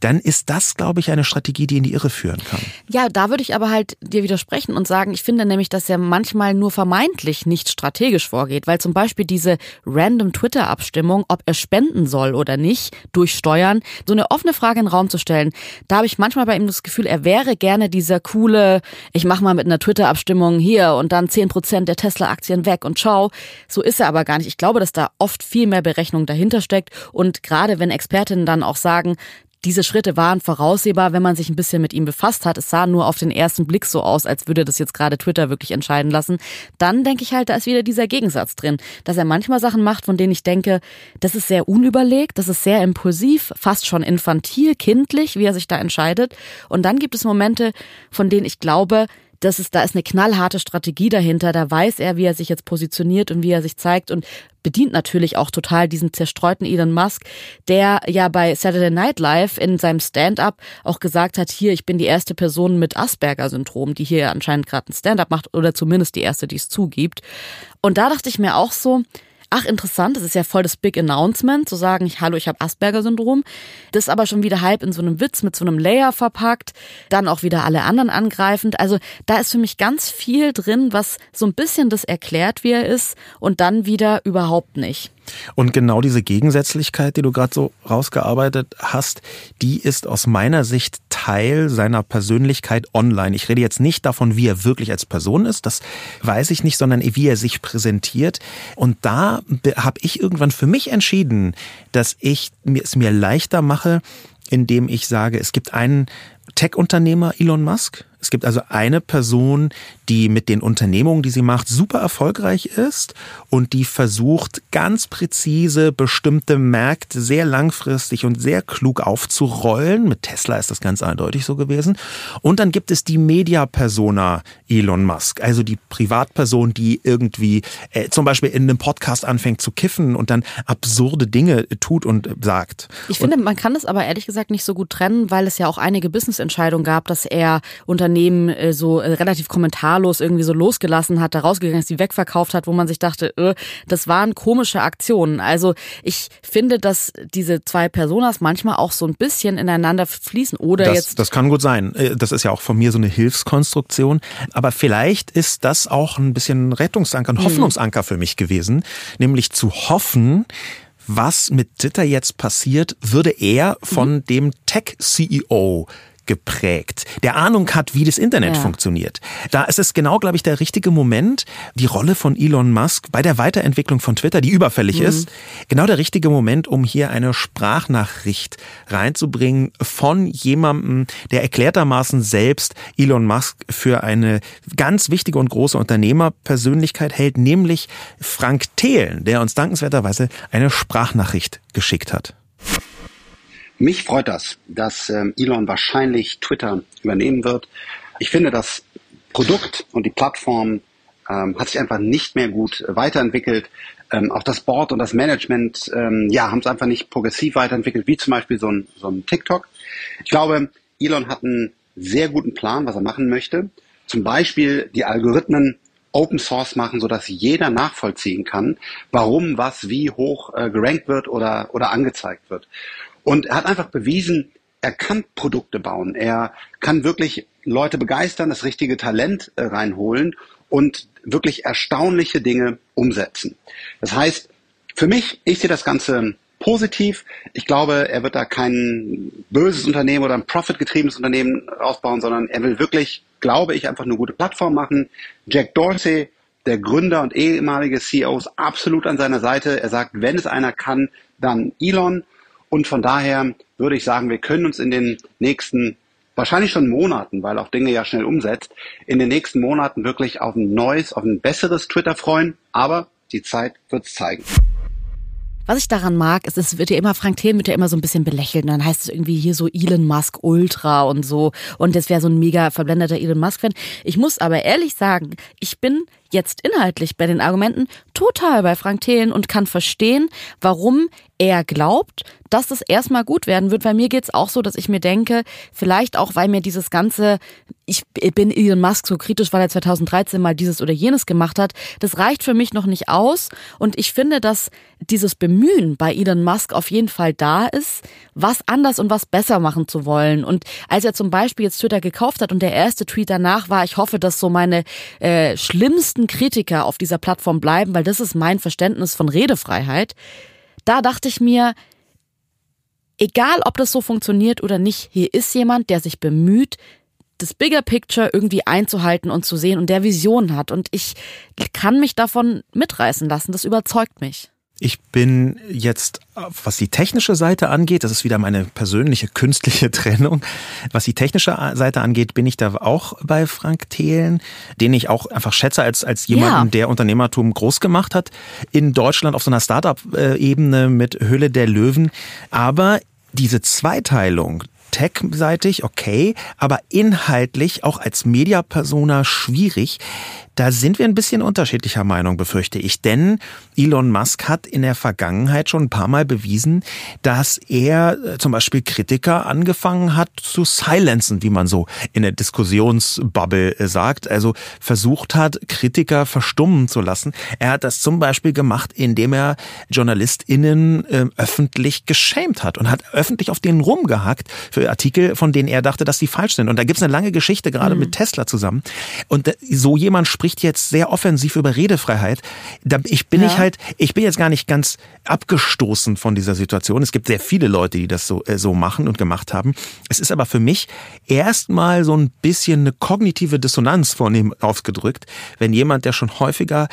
A: dann ist das, glaube ich, eine Strategie, die in die Irre führen kann.
B: Ja, da würde ich aber halt dir widersprechen und sagen, ich finde nämlich, dass er manchmal nur vermeintlich nicht strategisch vorgeht, weil zum Beispiel diese random Twitter-Abstimmung, ob er spenden soll oder nicht, durch Steuern, so eine offene Frage in den Raum zu stellen, da habe ich manchmal bei ihm das Gefühl, er wäre gerne dieser coole, ich mache mal mit einer Twitter-Abstimmung hier und dann zehn Prozent der Tesla-Aktien weg und und schau. So ist er aber gar nicht. Ich glaube, dass da oft viel mehr Berechnung dahinter steckt. Und gerade wenn Expertinnen dann auch sagen, diese Schritte waren voraussehbar, wenn man sich ein bisschen mit ihm befasst hat. Es sah nur auf den ersten Blick so aus, als würde das jetzt gerade Twitter wirklich entscheiden lassen. Dann denke ich halt, da ist wieder dieser Gegensatz drin, dass er manchmal Sachen macht, von denen ich denke, das ist sehr unüberlegt, das ist sehr impulsiv, fast schon infantil, kindlich, wie er sich da entscheidet. Und dann gibt es Momente, von denen ich glaube, das ist, da ist eine knallharte Strategie dahinter. Da weiß er, wie er sich jetzt positioniert und wie er sich zeigt und bedient natürlich auch total diesen zerstreuten Elon Musk, der ja bei Saturday Night Live in seinem Stand-up auch gesagt hat, hier, ich bin die erste Person mit Asperger-Syndrom, die hier anscheinend gerade ein Stand-up macht oder zumindest die erste, die es zugibt. Und da dachte ich mir auch so, ach interessant, das ist ja voll das Big Announcement, zu sagen, ich, hallo, ich habe Asperger-Syndrom. Das ist aber schon wieder halb in so einem Witz mit so einem Layer verpackt, dann auch wieder alle anderen angreifend. Also da ist für mich ganz viel drin, was so ein bisschen das erklärt, wie er ist und dann wieder überhaupt nicht.
A: Und genau diese Gegensätzlichkeit, die du gerade so rausgearbeitet hast, die ist aus meiner Sicht Teil seiner Persönlichkeit online. Ich rede jetzt nicht davon, wie er wirklich als Person ist, das weiß ich nicht, sondern wie er sich präsentiert. Und da habe ich irgendwann für mich entschieden, dass ich es mir leichter mache, indem ich sage, es gibt einen Tech-Unternehmer, Elon Musk, Es gibt also eine Person, die mit den Unternehmungen, die sie macht, super erfolgreich ist und die versucht ganz präzise bestimmte Märkte sehr langfristig und sehr klug aufzurollen. Mit Tesla ist das ganz eindeutig so gewesen. Und dann gibt es die Media-Persona Elon Musk, also die Privatperson, die irgendwie äh, zum Beispiel in einem Podcast anfängt zu kiffen und dann absurde Dinge tut und sagt.
B: Ich finde, man kann das aber ehrlich gesagt nicht so gut trennen, weil es ja auch einige Business-Entscheidungen gab, dass er Unternehmen äh, so äh, relativ kommentarlos irgendwie so losgelassen hat, da rausgegangen ist, die wegverkauft hat, wo man sich dachte, äh, das waren komische Aktionen. Also ich finde, dass diese zwei Personas manchmal auch so ein bisschen ineinander fließen oder
A: das,
B: jetzt.
A: Das kann gut sein. Äh, das ist ja auch von mir so eine Hilfskonstruktion. Aber vielleicht ist das auch ein bisschen Rettungsanker, ein mhm. Hoffnungsanker für mich gewesen, nämlich zu hoffen, was mit Twitter jetzt passiert, würde er von mhm. dem Tech-CEO geprägt, der Ahnung hat, wie das Internet ja. funktioniert. Da ist es genau, glaube ich, der richtige Moment, die Rolle von Elon Musk bei der Weiterentwicklung von Twitter, die überfällig mhm. ist, genau der richtige Moment, um hier eine Sprachnachricht reinzubringen von jemandem, der erklärtermaßen selbst Elon Musk für eine ganz wichtige und große Unternehmerpersönlichkeit hält, nämlich Frank Thelen, der uns dankenswerterweise eine Sprachnachricht geschickt hat.
H: Mich freut das, dass ähm, Elon wahrscheinlich Twitter übernehmen wird. Ich finde, das Produkt und die Plattform ähm, hat sich einfach nicht mehr gut weiterentwickelt. Ähm, auch das Board und das Management ähm, ja, haben es einfach nicht progressiv weiterentwickelt, wie zum Beispiel so ein, so ein TikTok. Ich glaube, Elon hat einen sehr guten Plan, was er machen möchte. Zum Beispiel die Algorithmen Open Source machen, sodass jeder nachvollziehen kann, warum was wie hoch äh, gerankt wird oder, oder angezeigt wird. Und er hat einfach bewiesen, er kann Produkte bauen. Er kann wirklich Leute begeistern, das richtige Talent äh, reinholen und wirklich erstaunliche Dinge umsetzen. Das heißt, für mich, ich sehe das Ganze positiv. Ich glaube, er wird da kein böses Unternehmen oder ein profitgetriebenes Unternehmen aufbauen, sondern er will wirklich, glaube ich, einfach eine gute Plattform machen. Jack Dorsey, der Gründer und ehemalige CEO, ist absolut an seiner Seite. Er sagt, wenn es einer kann, dann Elon. Und von daher würde ich sagen, wir können uns in den nächsten, wahrscheinlich schon Monaten, weil auch Dinge ja schnell umsetzt, in den nächsten Monaten wirklich auf ein neues, auf ein besseres Twitter freuen. Aber die Zeit wird es zeigen.
B: Was ich daran mag, ist, es wird ja immer, Frank Thelen wird ja immer so ein bisschen belächelt. Und dann heißt es irgendwie hier so Elon Musk Ultra und so. Und das wäre so ein mega verblendeter Elon Musk-Fan. Ich muss aber ehrlich sagen, ich bin jetzt inhaltlich bei den Argumenten total bei Frank Thelen und kann verstehen, warum er glaubt, dass das erstmal gut werden wird. Bei mir geht's auch so, dass ich mir denke, vielleicht auch, weil mir dieses ganze, ich bin Elon Musk so kritisch, weil er 2013 mal dieses oder jenes gemacht hat, das reicht für mich noch nicht aus. Und ich finde, dass dieses Bemühen bei Elon Musk auf jeden Fall da ist, was anders und was besser machen zu wollen. Und als er zum Beispiel jetzt Twitter gekauft hat und der erste Tweet danach war, ich hoffe, dass so meine äh, schlimmsten Kritiker auf dieser Plattform bleiben, weil das ist mein Verständnis von Redefreiheit da dachte ich mir, egal ob das so funktioniert oder nicht, hier ist jemand, der sich bemüht, das Bigger Picture irgendwie einzuhalten und zu sehen und der Vision hat. Und ich kann mich davon mitreißen lassen. Das überzeugt mich.
A: Ich bin jetzt, was die technische Seite angeht, das ist wieder meine persönliche künstliche [laughs] Trennung. Was die technische Seite angeht, bin ich da auch bei Frank Thelen, den ich auch einfach schätze als, als jemanden, ja. der Unternehmertum groß gemacht hat. In Deutschland auf so einer Startup-Ebene mit Höhle der Löwen. Aber diese Zweiteilung, tech-seitig okay, aber inhaltlich auch als Mediapersona schwierig. Da sind wir ein bisschen unterschiedlicher Meinung, befürchte ich. Denn Elon Musk hat in der Vergangenheit schon ein paar Mal bewiesen, dass er äh, zum Beispiel Kritiker angefangen hat zu silenzen, wie man so in der Diskussionsbubble äh, sagt. Also versucht hat, Kritiker verstummen zu lassen. Er hat das zum Beispiel gemacht, indem er JournalistInnen äh, öffentlich geschämt hat und hat öffentlich auf denen rumgehackt für Artikel, von denen er dachte, dass sie falsch sind. Und da gibt's eine lange Geschichte, gerade mhm. mit Tesla zusammen. Und so jemand spricht jetzt sehr offensiv über Redefreiheit. Da ich bin ja. ich halt, ich bin jetzt gar nicht ganz abgestoßen von dieser Situation. Es gibt sehr viele Leute, die das so, äh, so machen und gemacht haben. Es ist aber für mich erstmal so ein bisschen eine kognitive Dissonanz von ihm ausgedrückt, wenn jemand, der schon häufiger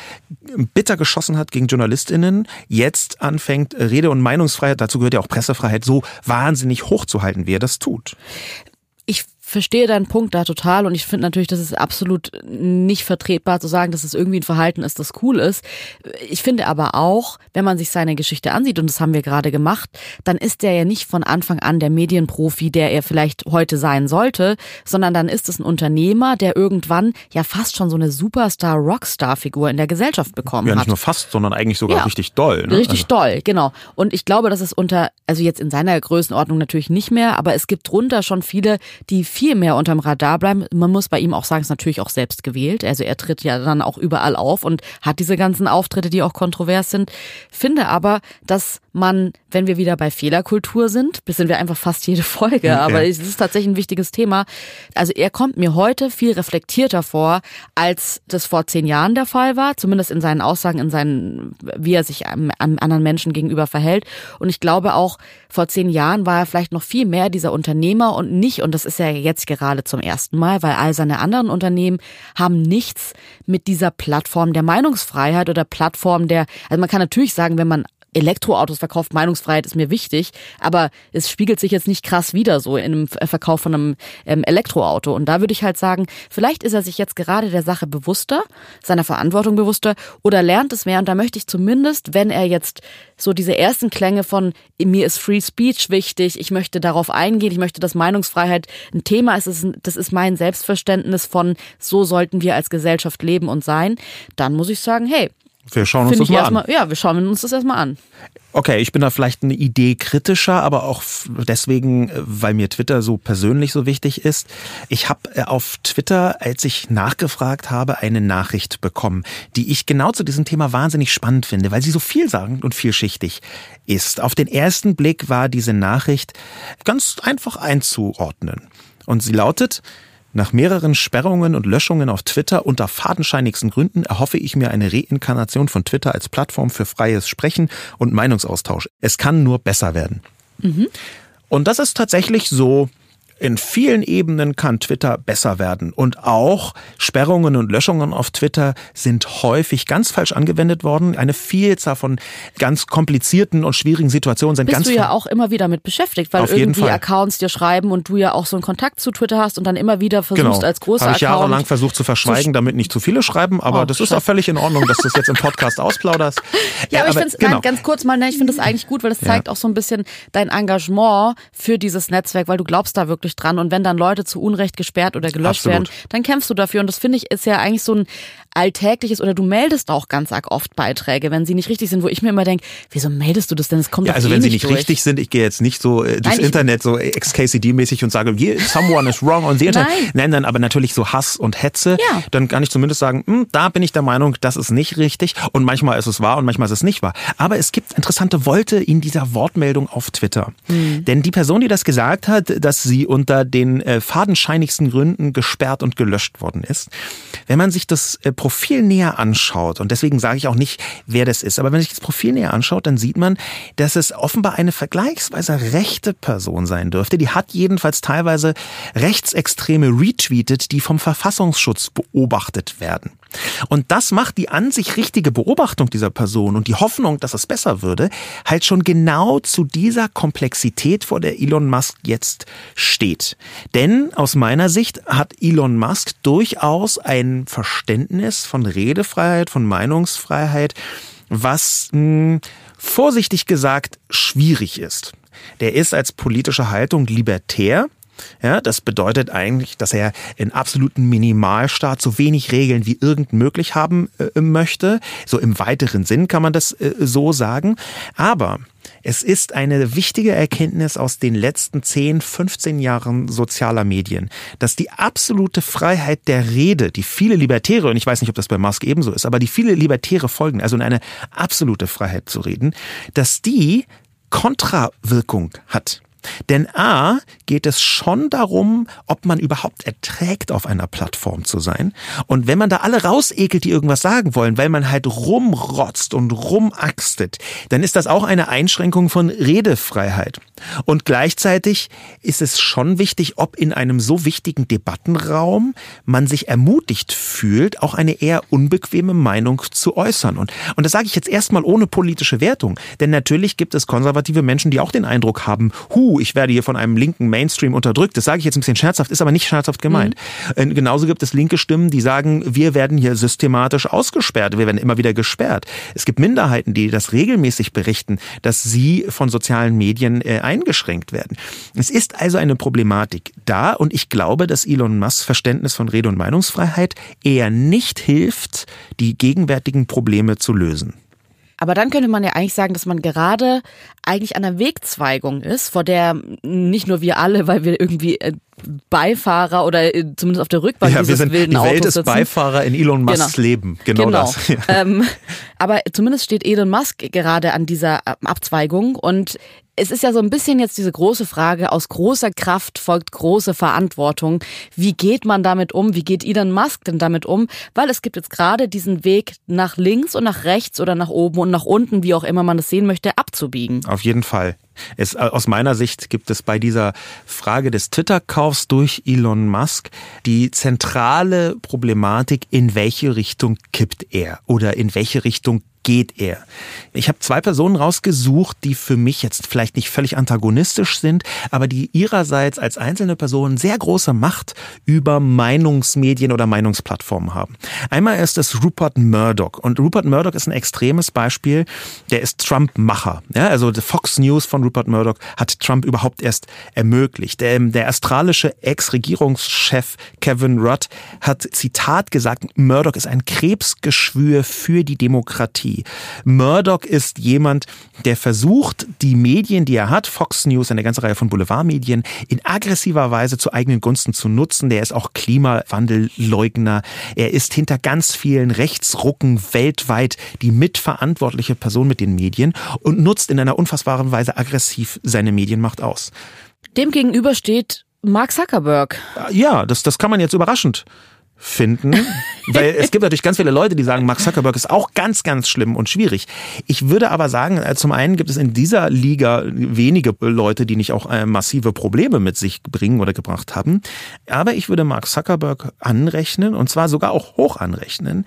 A: bitter geschossen hat gegen JournalistInnen, jetzt anfängt, Rede- und Meinungsfreiheit, dazu gehört ja auch Pressefreiheit, so wahnsinnig hochzuhalten, wie er das tut.
B: Ich verstehe deinen Punkt da total und ich finde natürlich, das ist absolut nicht vertretbar zu sagen, dass es irgendwie ein Verhalten ist, das cool ist. Ich finde aber auch, wenn man sich seine Geschichte ansieht, und das haben wir gerade gemacht, dann ist der ja nicht von Anfang an der Medienprofi, der er vielleicht heute sein sollte, sondern dann ist es ein Unternehmer, der irgendwann ja fast schon so eine Superstar-Rockstar-Figur in der Gesellschaft bekommen
A: ja,
B: hat.
A: nicht nur fast, sondern eigentlich sogar
B: Ja.
A: richtig doll. Ne?
B: Richtig doll, genau. Und ich glaube, dass es unter, also jetzt in seiner Größenordnung natürlich nicht mehr, aber es gibt drunter schon viele, die viel mehr unterm Radar bleiben. Man muss bei ihm auch sagen, es ist natürlich auch selbst gewählt. Also er tritt ja dann auch überall auf und hat diese ganzen Auftritte, die auch kontrovers sind. Finde aber, dass man, wenn wir wieder bei Fehlerkultur sind, bis sind wir einfach fast jede Folge, aber es ist tatsächlich ein wichtiges Thema. Also er kommt mir heute viel reflektierter vor, als das vor zehn Jahren der Fall war, zumindest in seinen Aussagen, in seinen, wie er sich einem, einem anderen Menschen gegenüber verhält. Und ich glaube auch, vor zehn Jahren war er vielleicht noch viel mehr dieser Unternehmer und nicht, und das ist ja jetzt gerade zum ersten Mal, weil all seine anderen Unternehmen haben nichts mit dieser Plattform der Meinungsfreiheit oder Plattform der, also man kann natürlich sagen, wenn man Elektroautos verkauft, Meinungsfreiheit ist mir wichtig, aber es spiegelt sich jetzt nicht krass wieder so in einem Verkauf von einem ähm, Elektroauto. Und da würde ich halt sagen, vielleicht ist er sich jetzt gerade der Sache bewusster, seiner Verantwortung bewusster oder lernt es mehr. Und da möchte ich zumindest, wenn er jetzt so diese ersten Klänge von mir ist Free Speech wichtig, ich möchte darauf eingehen, ich möchte, dass Meinungsfreiheit ein Thema ist, das ist mein Selbstverständnis von so sollten wir als Gesellschaft leben und sein, dann muss ich sagen, hey,
A: Wir schauen uns das mal an.
B: erstmal, ja, wir schauen uns das erstmal an.
A: Okay, ich bin da vielleicht eine Idee kritischer, aber auch deswegen, äh, weil mir Twitter so persönlich so wichtig ist. Ich habe äh, auf Twitter, als ich nachgefragt habe, eine Nachricht bekommen, die ich genau zu diesem Thema wahnsinnig spannend finde, weil sie so vielsagend und vielschichtig ist. Auf den ersten Blick war diese Nachricht ganz einfach einzuordnen. Und sie lautet, nach mehreren Sperrungen und Löschungen auf Twitter unter fadenscheinigsten Gründen erhoffe ich mir eine Reinkarnation von Twitter als Plattform für freies Sprechen und Meinungsaustausch. Es kann nur besser werden. Und das ist tatsächlich so. In vielen Ebenen kann Twitter besser werden. Und auch Sperrungen und Löschungen auf Twitter sind häufig ganz falsch angewendet worden. Eine Vielzahl von ganz komplizierten und schwierigen Situationen sind
B: bist
A: ganz
B: du ja auch immer wieder mit beschäftigt, weil irgendwie. Accounts dir schreiben und du ja auch so einen Kontakt zu Twitter hast und dann immer wieder versuchst
A: Genau.
B: als großer
A: Habe ich
B: Account.
A: jahrelang versucht zu verschweigen, damit nicht zu viele schreiben, aber
B: Oh,
A: das ist auch völlig in Ordnung, dass du es jetzt im Podcast ausplauderst. [laughs]
B: Ja, aber ich finde es
A: genau.
B: ganz kurz mal, ne, ich finde es eigentlich gut, weil das zeigt auch so ein bisschen dein Engagement für dieses Netzwerk, weil du glaubst da wirklich dran. Und wenn dann Leute zu Unrecht gesperrt oder gelöscht
A: Absolut.
B: werden, dann kämpfst du dafür. Und das finde ich ist ja eigentlich so ein alltägliches oder du meldest auch ganz arg oft Beiträge, wenn sie nicht richtig sind, wo ich mir immer denke, wieso meldest du das denn? Es kommt
A: Ja, also
B: eh
A: wenn sie
B: nicht durch.
A: richtig sind, ich gehe jetzt nicht so äh, durchs
B: Nein,
A: Internet so XKCD-mäßig und sage, "Here, someone is wrong on the Internet.
B: Nein.
A: Nein, dann aber natürlich so Hass und Hetze.
B: Ja.
A: Dann kann ich zumindest sagen, hm, da bin ich der Meinung, das ist nicht richtig. Und manchmal ist es wahr und manchmal ist es nicht wahr. Aber es gibt interessante Wolte in dieser Wortmeldung auf Twitter.
B: Mhm.
A: Denn die Person, die das gesagt hat, dass sie unter den äh, fadenscheinigsten Gründen gesperrt und gelöscht worden ist, wenn man sich das äh, Profil näher anschaut, und deswegen sage ich auch nicht, wer das ist, aber wenn man sich das Profil näher anschaut, dann sieht man, dass es offenbar eine vergleichsweise rechte Person sein dürfte. Die hat jedenfalls teilweise Rechtsextreme retweetet, die vom Verfassungsschutz beobachtet werden. Und das macht die an sich richtige Beobachtung dieser Person und die Hoffnung, dass es besser würde, halt schon genau zu dieser Komplexität, vor der Elon Musk jetzt steht. Denn aus meiner Sicht hat Elon Musk durchaus ein Verständnis von Redefreiheit, von Meinungsfreiheit, was mh, vorsichtig gesagt schwierig ist. Der ist als politische Haltung libertär. Ja, das bedeutet eigentlich, dass er in absoluten Minimalstaat so wenig Regeln wie irgend möglich haben äh, möchte. So im weiteren Sinn kann man das äh, so sagen. Aber es ist eine wichtige Erkenntnis aus den letzten 10, 15 Jahren sozialer Medien, dass die absolute Freiheit der Rede, die viele Libertäre, und ich weiß nicht, ob das bei Musk ebenso ist, aber die viele Libertäre folgen, also in eine absolute Freiheit zu reden, dass die Kontrawirkung hat. Denn A geht es schon darum, ob man überhaupt erträgt, auf einer Plattform zu sein. Und wenn man da alle rausekelt, die irgendwas sagen wollen, weil man halt rumrotzt und rumaxtet, dann ist das auch eine Einschränkung von Redefreiheit. Und gleichzeitig ist es schon wichtig, ob in einem so wichtigen Debattenraum man sich ermutigt fühlt, auch eine eher unbequeme Meinung zu äußern. Und, und das sage ich jetzt erstmal ohne politische Wertung. Denn natürlich gibt es konservative Menschen, die auch den Eindruck haben, hu, uh, ich werde hier von einem linken Mainstream unterdrückt. Das sage ich jetzt ein bisschen scherzhaft, ist aber nicht scherzhaft gemeint. Mhm. Genauso gibt es linke Stimmen, die sagen, wir werden hier systematisch ausgesperrt, wir werden immer wieder gesperrt. Es gibt Minderheiten, die das regelmäßig berichten, dass sie von sozialen Medien äh, eingeschränkt werden. Es ist also eine Problematik da und ich glaube, dass Elon Musks Verständnis von Rede- und Meinungsfreiheit eher nicht hilft, die gegenwärtigen Probleme zu lösen.
B: Aber dann könnte man ja eigentlich sagen, dass man gerade eigentlich an der Wegzweigung ist, vor der nicht nur wir alle, weil wir irgendwie äh, Beifahrer oder äh, zumindest auf der Rückbank
A: ja,
B: dieses
A: wir sind,
B: wilden
A: die Welt ist
B: sitzen.
A: Beifahrer in Elon Musks
B: Genau.
A: Leben. Genau,
B: Genau.
A: das. Ja.
B: Ähm, aber zumindest steht Elon Musk gerade an dieser äh, Abzweigung und es ist ja so ein bisschen jetzt diese große Frage, aus großer Kraft folgt große Verantwortung. Wie geht man damit um? Wie geht Elon Musk denn damit um? Weil es gibt jetzt gerade diesen Weg nach links und nach rechts oder nach oben und nach unten, wie auch immer man das sehen möchte, abzubiegen.
A: Auf jeden Fall. Es, äh, aus meiner Sicht gibt es bei dieser Frage des Twitter-Kaufs durch Elon Musk die zentrale Problematik, in welche Richtung kippt er oder in welche Richtung geht er. Ich habe zwei Personen rausgesucht, die für mich jetzt vielleicht nicht völlig antagonistisch sind, aber die ihrerseits als einzelne Personen sehr große Macht über Meinungsmedien oder Meinungsplattformen haben. Einmal ist es Rupert Murdoch und Rupert Murdoch ist ein extremes Beispiel. Der ist Trump-Macher. Ja, also Fox News von Rupert Murdoch hat Trump überhaupt erst ermöglicht. Der, der australische Ex-Regierungschef Kevin Rudd hat Zitat gesagt, Murdoch ist ein Krebsgeschwür für die Demokratie. Murdoch ist jemand, der versucht, die Medien, die er hat, Fox News, eine ganze Reihe von Boulevardmedien, in aggressiver Weise zu eigenen Gunsten zu nutzen. Der ist auch Klimawandelleugner. Er ist hinter ganz vielen Rechtsrucken weltweit die mitverantwortliche Person mit den Medien und nutzt in einer unfassbaren Weise aggressiv seine Medienmacht aus.
B: Demgegenüber steht Mark Zuckerberg.
A: Ja, das, das kann man jetzt überraschend finden, [laughs] weil es gibt natürlich ganz viele Leute, die sagen, Mark Zuckerberg ist auch ganz, ganz schlimm und schwierig. Ich würde aber sagen, äh, zum einen gibt es in dieser Liga wenige Leute, die nicht auch äh, massive Probleme mit sich bringen oder gebracht haben. Aber ich würde Mark Zuckerberg anrechnen, und zwar sogar auch hoch anrechnen,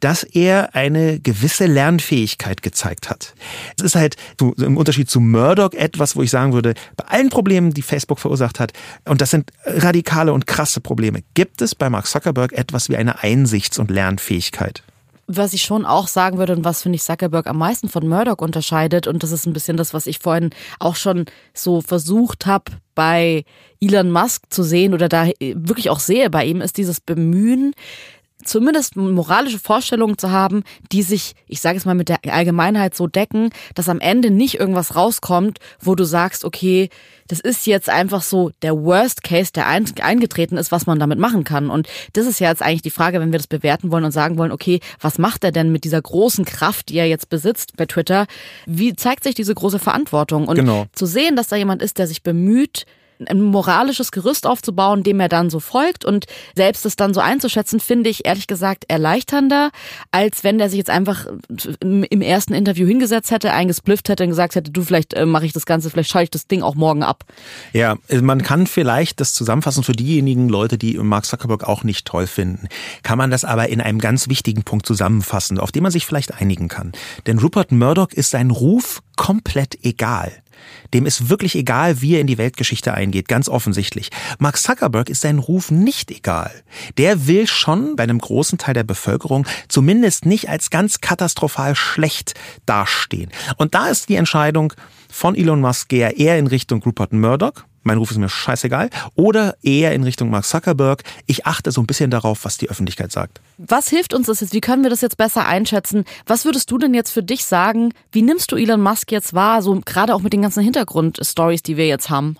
A: dass er eine gewisse Lernfähigkeit gezeigt hat. Es ist halt im Unterschied zu Murdoch etwas, wo ich sagen würde, bei allen Problemen, die Facebook verursacht hat, und das sind radikale und krasse Probleme, gibt es bei Mark Zuckerberg etwas wie eine Einsichts- und Lernfähigkeit.
B: Was ich schon auch sagen würde und was finde ich Zuckerberg am meisten von Murdoch unterscheidet und das ist ein bisschen das, was ich vorhin auch schon so versucht habe bei Elon Musk zu sehen oder da wirklich auch sehe bei ihm, ist dieses Bemühen, zumindest moralische Vorstellungen zu haben, die sich, ich sage es mal, mit der Allgemeinheit so decken, dass am Ende nicht irgendwas rauskommt, wo du sagst, okay, das ist jetzt einfach so der Worst Case, der eingetreten ist, was man damit machen kann. Und das ist ja jetzt eigentlich die Frage, wenn wir das bewerten wollen und sagen wollen, okay, was macht er denn mit dieser großen Kraft, die er jetzt besitzt bei Twitter? Wie zeigt sich diese große Verantwortung? Und
A: Genau.
B: zu sehen, dass da jemand ist, der sich bemüht, ein moralisches Gerüst aufzubauen, dem er dann so folgt und selbst es dann so einzuschätzen, finde ich ehrlich gesagt erleichternder, als wenn der sich jetzt einfach im ersten Interview hingesetzt hätte, eingesplifft hätte und gesagt hätte, du vielleicht äh, mache ich das Ganze, vielleicht schalte ich das Ding auch morgen ab.
A: Ja, man kann vielleicht das zusammenfassen für diejenigen Leute, die Mark Zuckerberg auch nicht toll finden. Kann man das aber in einem ganz wichtigen Punkt zusammenfassen, auf den man sich vielleicht einigen kann. Denn Rupert Murdoch ist sein Ruf komplett egal. Dem ist wirklich egal, wie er in die Weltgeschichte eingeht, ganz offensichtlich. Mark Zuckerberg ist sein Ruf nicht egal. Der will schon bei einem großen Teil der Bevölkerung zumindest nicht als ganz katastrophal schlecht dastehen. Und da ist die Entscheidung von Elon Musk, er eher in Richtung Rupert Murdoch, mein Ruf ist mir scheißegal, oder eher in Richtung Mark Zuckerberg. Ich achte so ein bisschen darauf, was die Öffentlichkeit sagt.
B: Was hilft uns das jetzt? Wie können wir das jetzt besser einschätzen? Was würdest du denn jetzt für dich sagen? Wie nimmst du Elon Musk jetzt wahr, so gerade auch mit den ganzen Hintergrundstories, die wir jetzt haben?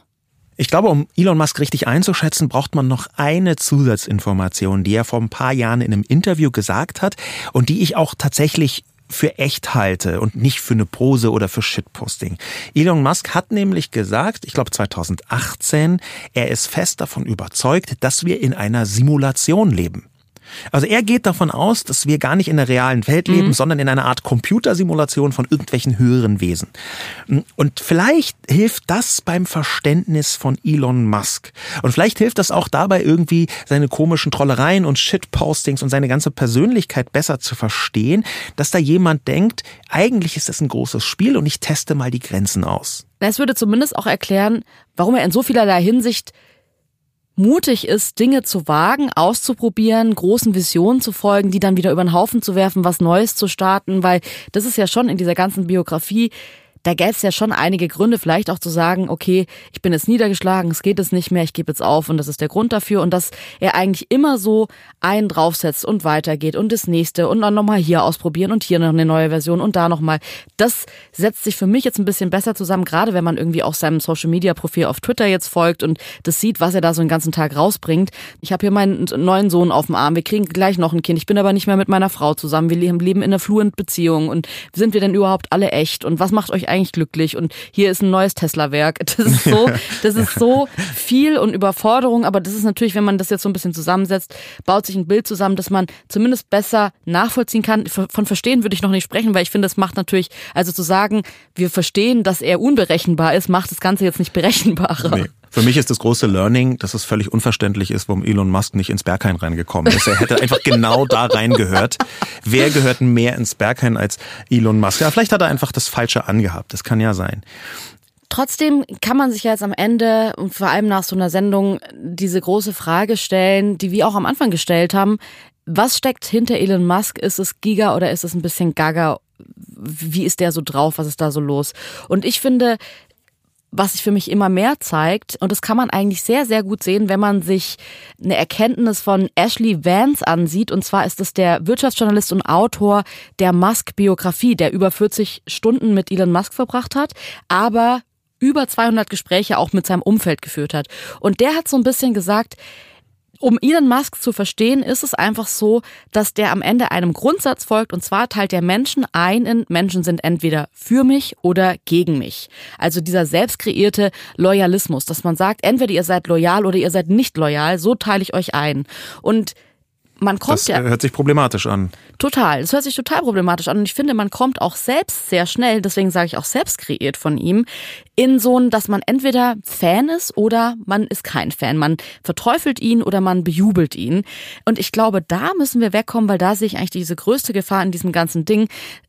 A: Ich glaube, um Elon Musk richtig einzuschätzen, braucht man noch eine Zusatzinformation, die er vor ein paar Jahren in einem Interview gesagt hat und die ich auch tatsächlich für echt halte und nicht für eine Pose oder für Shitposting. Elon Musk hat nämlich gesagt, ich glaube 2018, er ist fest davon überzeugt, dass wir in einer Simulation leben. Also er geht davon aus, dass wir gar nicht in der realen Welt leben, mhm. sondern in einer Art Computersimulation von irgendwelchen höheren Wesen. Und vielleicht hilft das beim Verständnis von Elon Musk. Und vielleicht hilft das auch dabei, irgendwie seine komischen Trollereien und Shitpostings und seine ganze Persönlichkeit besser zu verstehen, dass da jemand denkt, eigentlich ist das ein großes Spiel und ich teste mal die Grenzen aus.
B: Es würde zumindest auch erklären, warum er in so vielerlei Hinsicht mutig ist, Dinge zu wagen, auszuprobieren, großen Visionen zu folgen, die dann wieder über den Haufen zu werfen, was Neues zu starten, weil das ist ja schon in dieser ganzen Biografie da gäbe es ja schon einige Gründe, vielleicht auch zu sagen, okay, ich bin jetzt niedergeschlagen, es geht jetzt nicht mehr, ich gebe jetzt auf und das ist der Grund dafür und dass er eigentlich immer so einen draufsetzt und weitergeht und das nächste und dann nochmal hier ausprobieren und hier noch eine neue Version und da nochmal. Das setzt sich für mich jetzt ein bisschen besser zusammen, gerade wenn man irgendwie auch seinem Social Media Profil auf Twitter jetzt folgt und das sieht, was er da so den ganzen Tag rausbringt. Ich habe hier meinen neuen Sohn auf dem Arm, wir kriegen gleich noch ein Kind, ich bin aber nicht mehr mit meiner Frau zusammen, wir leben in einer fluent Beziehung und sind wir denn überhaupt alle echt und was macht euch eigentlich glücklich und hier ist ein neues Tesla-Werk. [laughs] Das ist so, das ist so viel und Überforderung, aber das ist natürlich, wenn man das jetzt so ein bisschen zusammensetzt, baut sich ein Bild zusammen, dass man zumindest besser nachvollziehen kann. Von verstehen würde ich noch nicht sprechen, weil ich finde, das macht natürlich, also zu sagen, wir verstehen, dass er unberechenbar ist, macht das Ganze jetzt nicht berechenbarer. Nee.
A: Für mich ist das große Learning, dass es völlig unverständlich ist, warum Elon Musk nicht ins Berghain reingekommen ist. Er hätte einfach genau da reingehört. Wer gehört mehr ins Berghain als Elon Musk? Ja, vielleicht hat er einfach das Falsche angehabt. Das kann ja sein.
B: Trotzdem kann man sich jetzt am Ende und vor allem nach so einer Sendung diese große Frage stellen, die wir auch am Anfang gestellt haben. Was steckt hinter Elon Musk? Ist es Giga oder ist es ein bisschen Gaga? Wie ist der so drauf? Was ist da so los? Und ich finde, was sich für mich immer mehr zeigt. Und das kann man eigentlich sehr, sehr gut sehen, wenn man sich eine Erkenntnis von Ashley Vance ansieht. Und zwar ist es der Wirtschaftsjournalist und Autor der Musk-Biografie, der über 40 Stunden mit Elon Musk verbracht hat, aber über 200 Gespräche auch mit seinem Umfeld geführt hat. Und der hat so ein bisschen gesagt, um Elon Musk zu verstehen, ist es einfach so, dass der am Ende einem Grundsatz folgt und zwar teilt der Menschen ein in Menschen sind entweder für mich oder gegen mich. Also dieser selbst kreierte Loyalismus, dass man sagt, entweder ihr seid loyal oder ihr seid nicht loyal, so teile ich euch ein. Und man kommt
A: das
B: ja.
A: hört sich problematisch an.
B: Total. Das hört sich total problematisch an. Und ich finde, man kommt auch selbst sehr schnell, deswegen sage ich auch selbst kreiert von ihm, in so ein, dass man entweder Fan ist oder man ist kein Fan. Man verteufelt ihn oder man bejubelt ihn. Und ich glaube, da müssen wir wegkommen, weil da sehe ich eigentlich diese größte Gefahr in diesem ganzen Ding.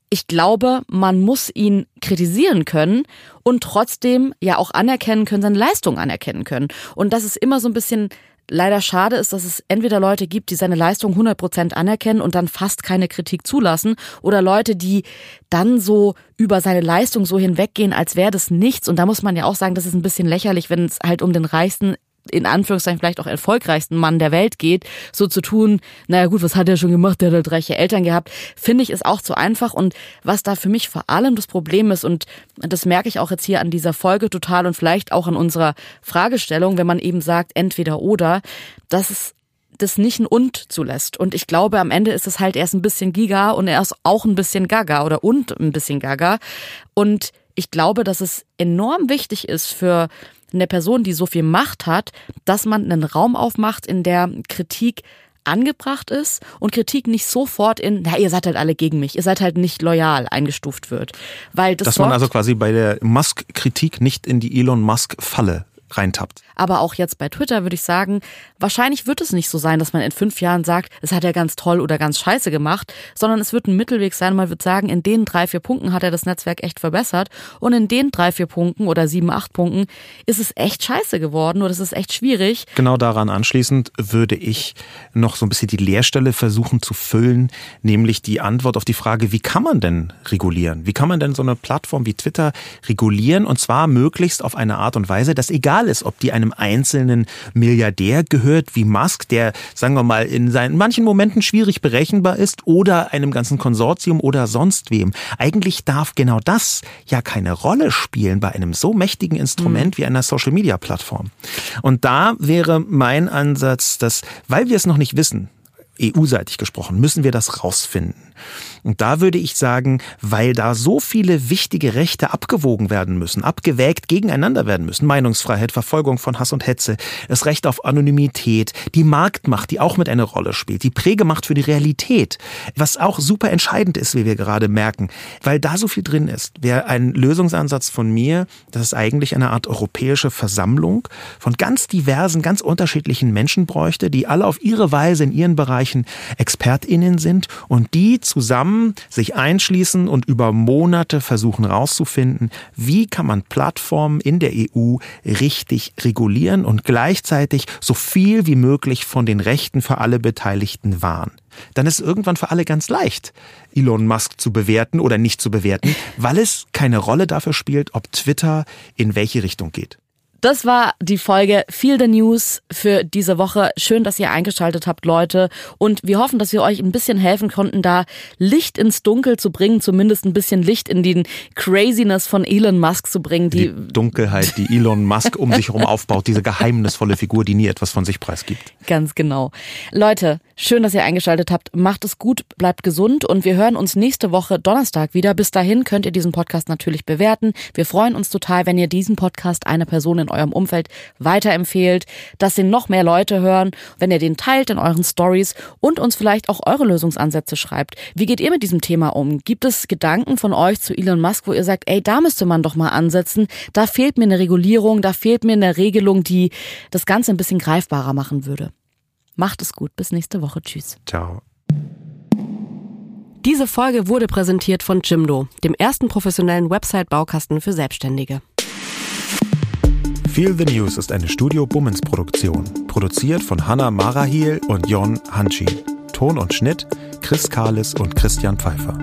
B: Ich glaube, man muss ihn kritisieren können und trotzdem ja auch anerkennen können, seine Leistung anerkennen können. Und das ist immer so ein bisschen leider schade ist, dass es entweder Leute gibt, die seine Leistung 100 Prozent anerkennen und dann fast keine Kritik zulassen oder Leute, die dann so über seine Leistung so hinweggehen, als wäre das nichts. Und da muss man ja auch sagen, das ist ein bisschen lächerlich, wenn es halt um den reichsten in Anführungszeichen vielleicht auch erfolgreichsten Mann der Welt geht, so zu tun, naja gut, was hat er schon gemacht, der hat halt reiche Eltern gehabt, finde ich ist auch zu einfach. Und was da für mich vor allem das Problem ist, und das merke ich auch jetzt hier an dieser Folge total und vielleicht auch an unserer Fragestellung, wenn man eben sagt, entweder oder, dass es das nicht ein und zulässt. Und ich glaube, am Ende ist es halt erst ein bisschen Giga und er ist auch ein bisschen Gaga oder und ein bisschen Gaga. Und ich glaube, dass es enorm wichtig ist für eine Person, die so viel Macht hat, dass man einen Raum aufmacht, in der Kritik angebracht ist und Kritik nicht sofort in, na, ihr seid halt alle gegen mich, ihr seid halt nicht loyal eingestuft wird. Weil das
A: Dass man also quasi bei der Musk-Kritik nicht in die Elon Musk-Falle reintappt.
B: Aber auch jetzt bei Twitter würde ich sagen, wahrscheinlich wird es nicht so sein, dass man in fünf Jahren sagt, es hat er ganz toll oder ganz scheiße gemacht, sondern es wird ein Mittelweg sein. Man wird sagen, in den drei, vier Punkten hat er das Netzwerk echt verbessert und in den drei, vier Punkten oder sieben, acht Punkten ist es echt scheiße geworden oder es ist echt schwierig.
A: Genau daran anschließend würde ich noch so ein bisschen die Leerstelle versuchen zu füllen, nämlich die Antwort auf die Frage, wie kann man denn regulieren? Wie kann man denn so eine Plattform wie Twitter regulieren und zwar möglichst auf eine Art und Weise, dass egal ist, ob die einem einzelnen Milliardär gehört wie Musk, der, sagen wir mal, in seinen manchen Momenten schwierig berechenbar ist oder einem ganzen Konsortium oder sonst wem. Eigentlich darf genau das ja keine Rolle spielen bei einem so mächtigen Instrument mhm. wie einer Social Media Plattform. Und da wäre mein Ansatz, dass, weil wir es noch nicht wissen, EU-seitig gesprochen, müssen wir das rausfinden. Und da würde ich sagen, weil da so viele wichtige Rechte abgewogen werden müssen, abgewägt gegeneinander werden müssen, Meinungsfreiheit, Verfolgung von Hass und Hetze, das Recht auf Anonymität, die Marktmacht, die auch mit eine Rolle spielt, die Prägemacht für die Realität, was auch super entscheidend ist, wie wir gerade merken, weil da so viel drin ist, wäre ein Lösungsansatz von mir, das ist eigentlich eine Art europäische Versammlung von ganz diversen, ganz unterschiedlichen Menschen bräuchte, die alle auf ihre Weise in ihren Bereichen ExpertInnen sind und die zusammen sich einschließen und über Monate versuchen herauszufinden, wie kann man Plattformen in der EU richtig regulieren und gleichzeitig so viel wie möglich von den Rechten für alle Beteiligten wahren dann ist irgendwann für alle ganz leicht, Elon Musk zu bewerten oder nicht zu bewerten, weil es keine Rolle dafür spielt, ob Twitter in welche Richtung geht.
B: Das war die Folge Feel the News für diese Woche. Schön, dass ihr eingeschaltet habt, Leute. Und wir hoffen, dass wir euch ein bisschen helfen konnten, da Licht ins Dunkel zu bringen, zumindest ein bisschen Licht in den Craziness von Elon Musk zu bringen.
A: Die, die Dunkelheit, die Elon Musk um sich herum aufbaut, diese geheimnisvolle Figur, die nie etwas von sich preisgibt.
B: Ganz genau. Leute, schön, dass ihr eingeschaltet habt. Macht es gut, bleibt gesund und wir hören uns nächste Woche Donnerstag wieder. Bis dahin könnt ihr diesen Podcast natürlich bewerten. Wir freuen uns total, wenn ihr diesen Podcast einer Person in eurem Umfeld weiterempfehlt, dass den noch mehr Leute hören, wenn ihr den teilt in euren Stories und uns vielleicht auch eure Lösungsansätze schreibt. Wie geht ihr mit diesem Thema um? Gibt es Gedanken von euch zu Elon Musk, wo ihr sagt, ey, da müsste man doch mal ansetzen, da fehlt mir eine Regulierung, da fehlt mir eine Regelung, die das Ganze ein bisschen greifbarer machen würde. Macht es gut, bis nächste Woche. Tschüss.
A: Ciao.
B: Diese Folge wurde präsentiert von Jimdo, dem ersten professionellen Website-Baukasten für Selbstständige.
A: Feel the News ist eine Studio Bummens Produktion, produziert von Hanna Marahiel und Jon Hanschin. Ton und Schnitt Chris Kahles und Christian Pfeiffer.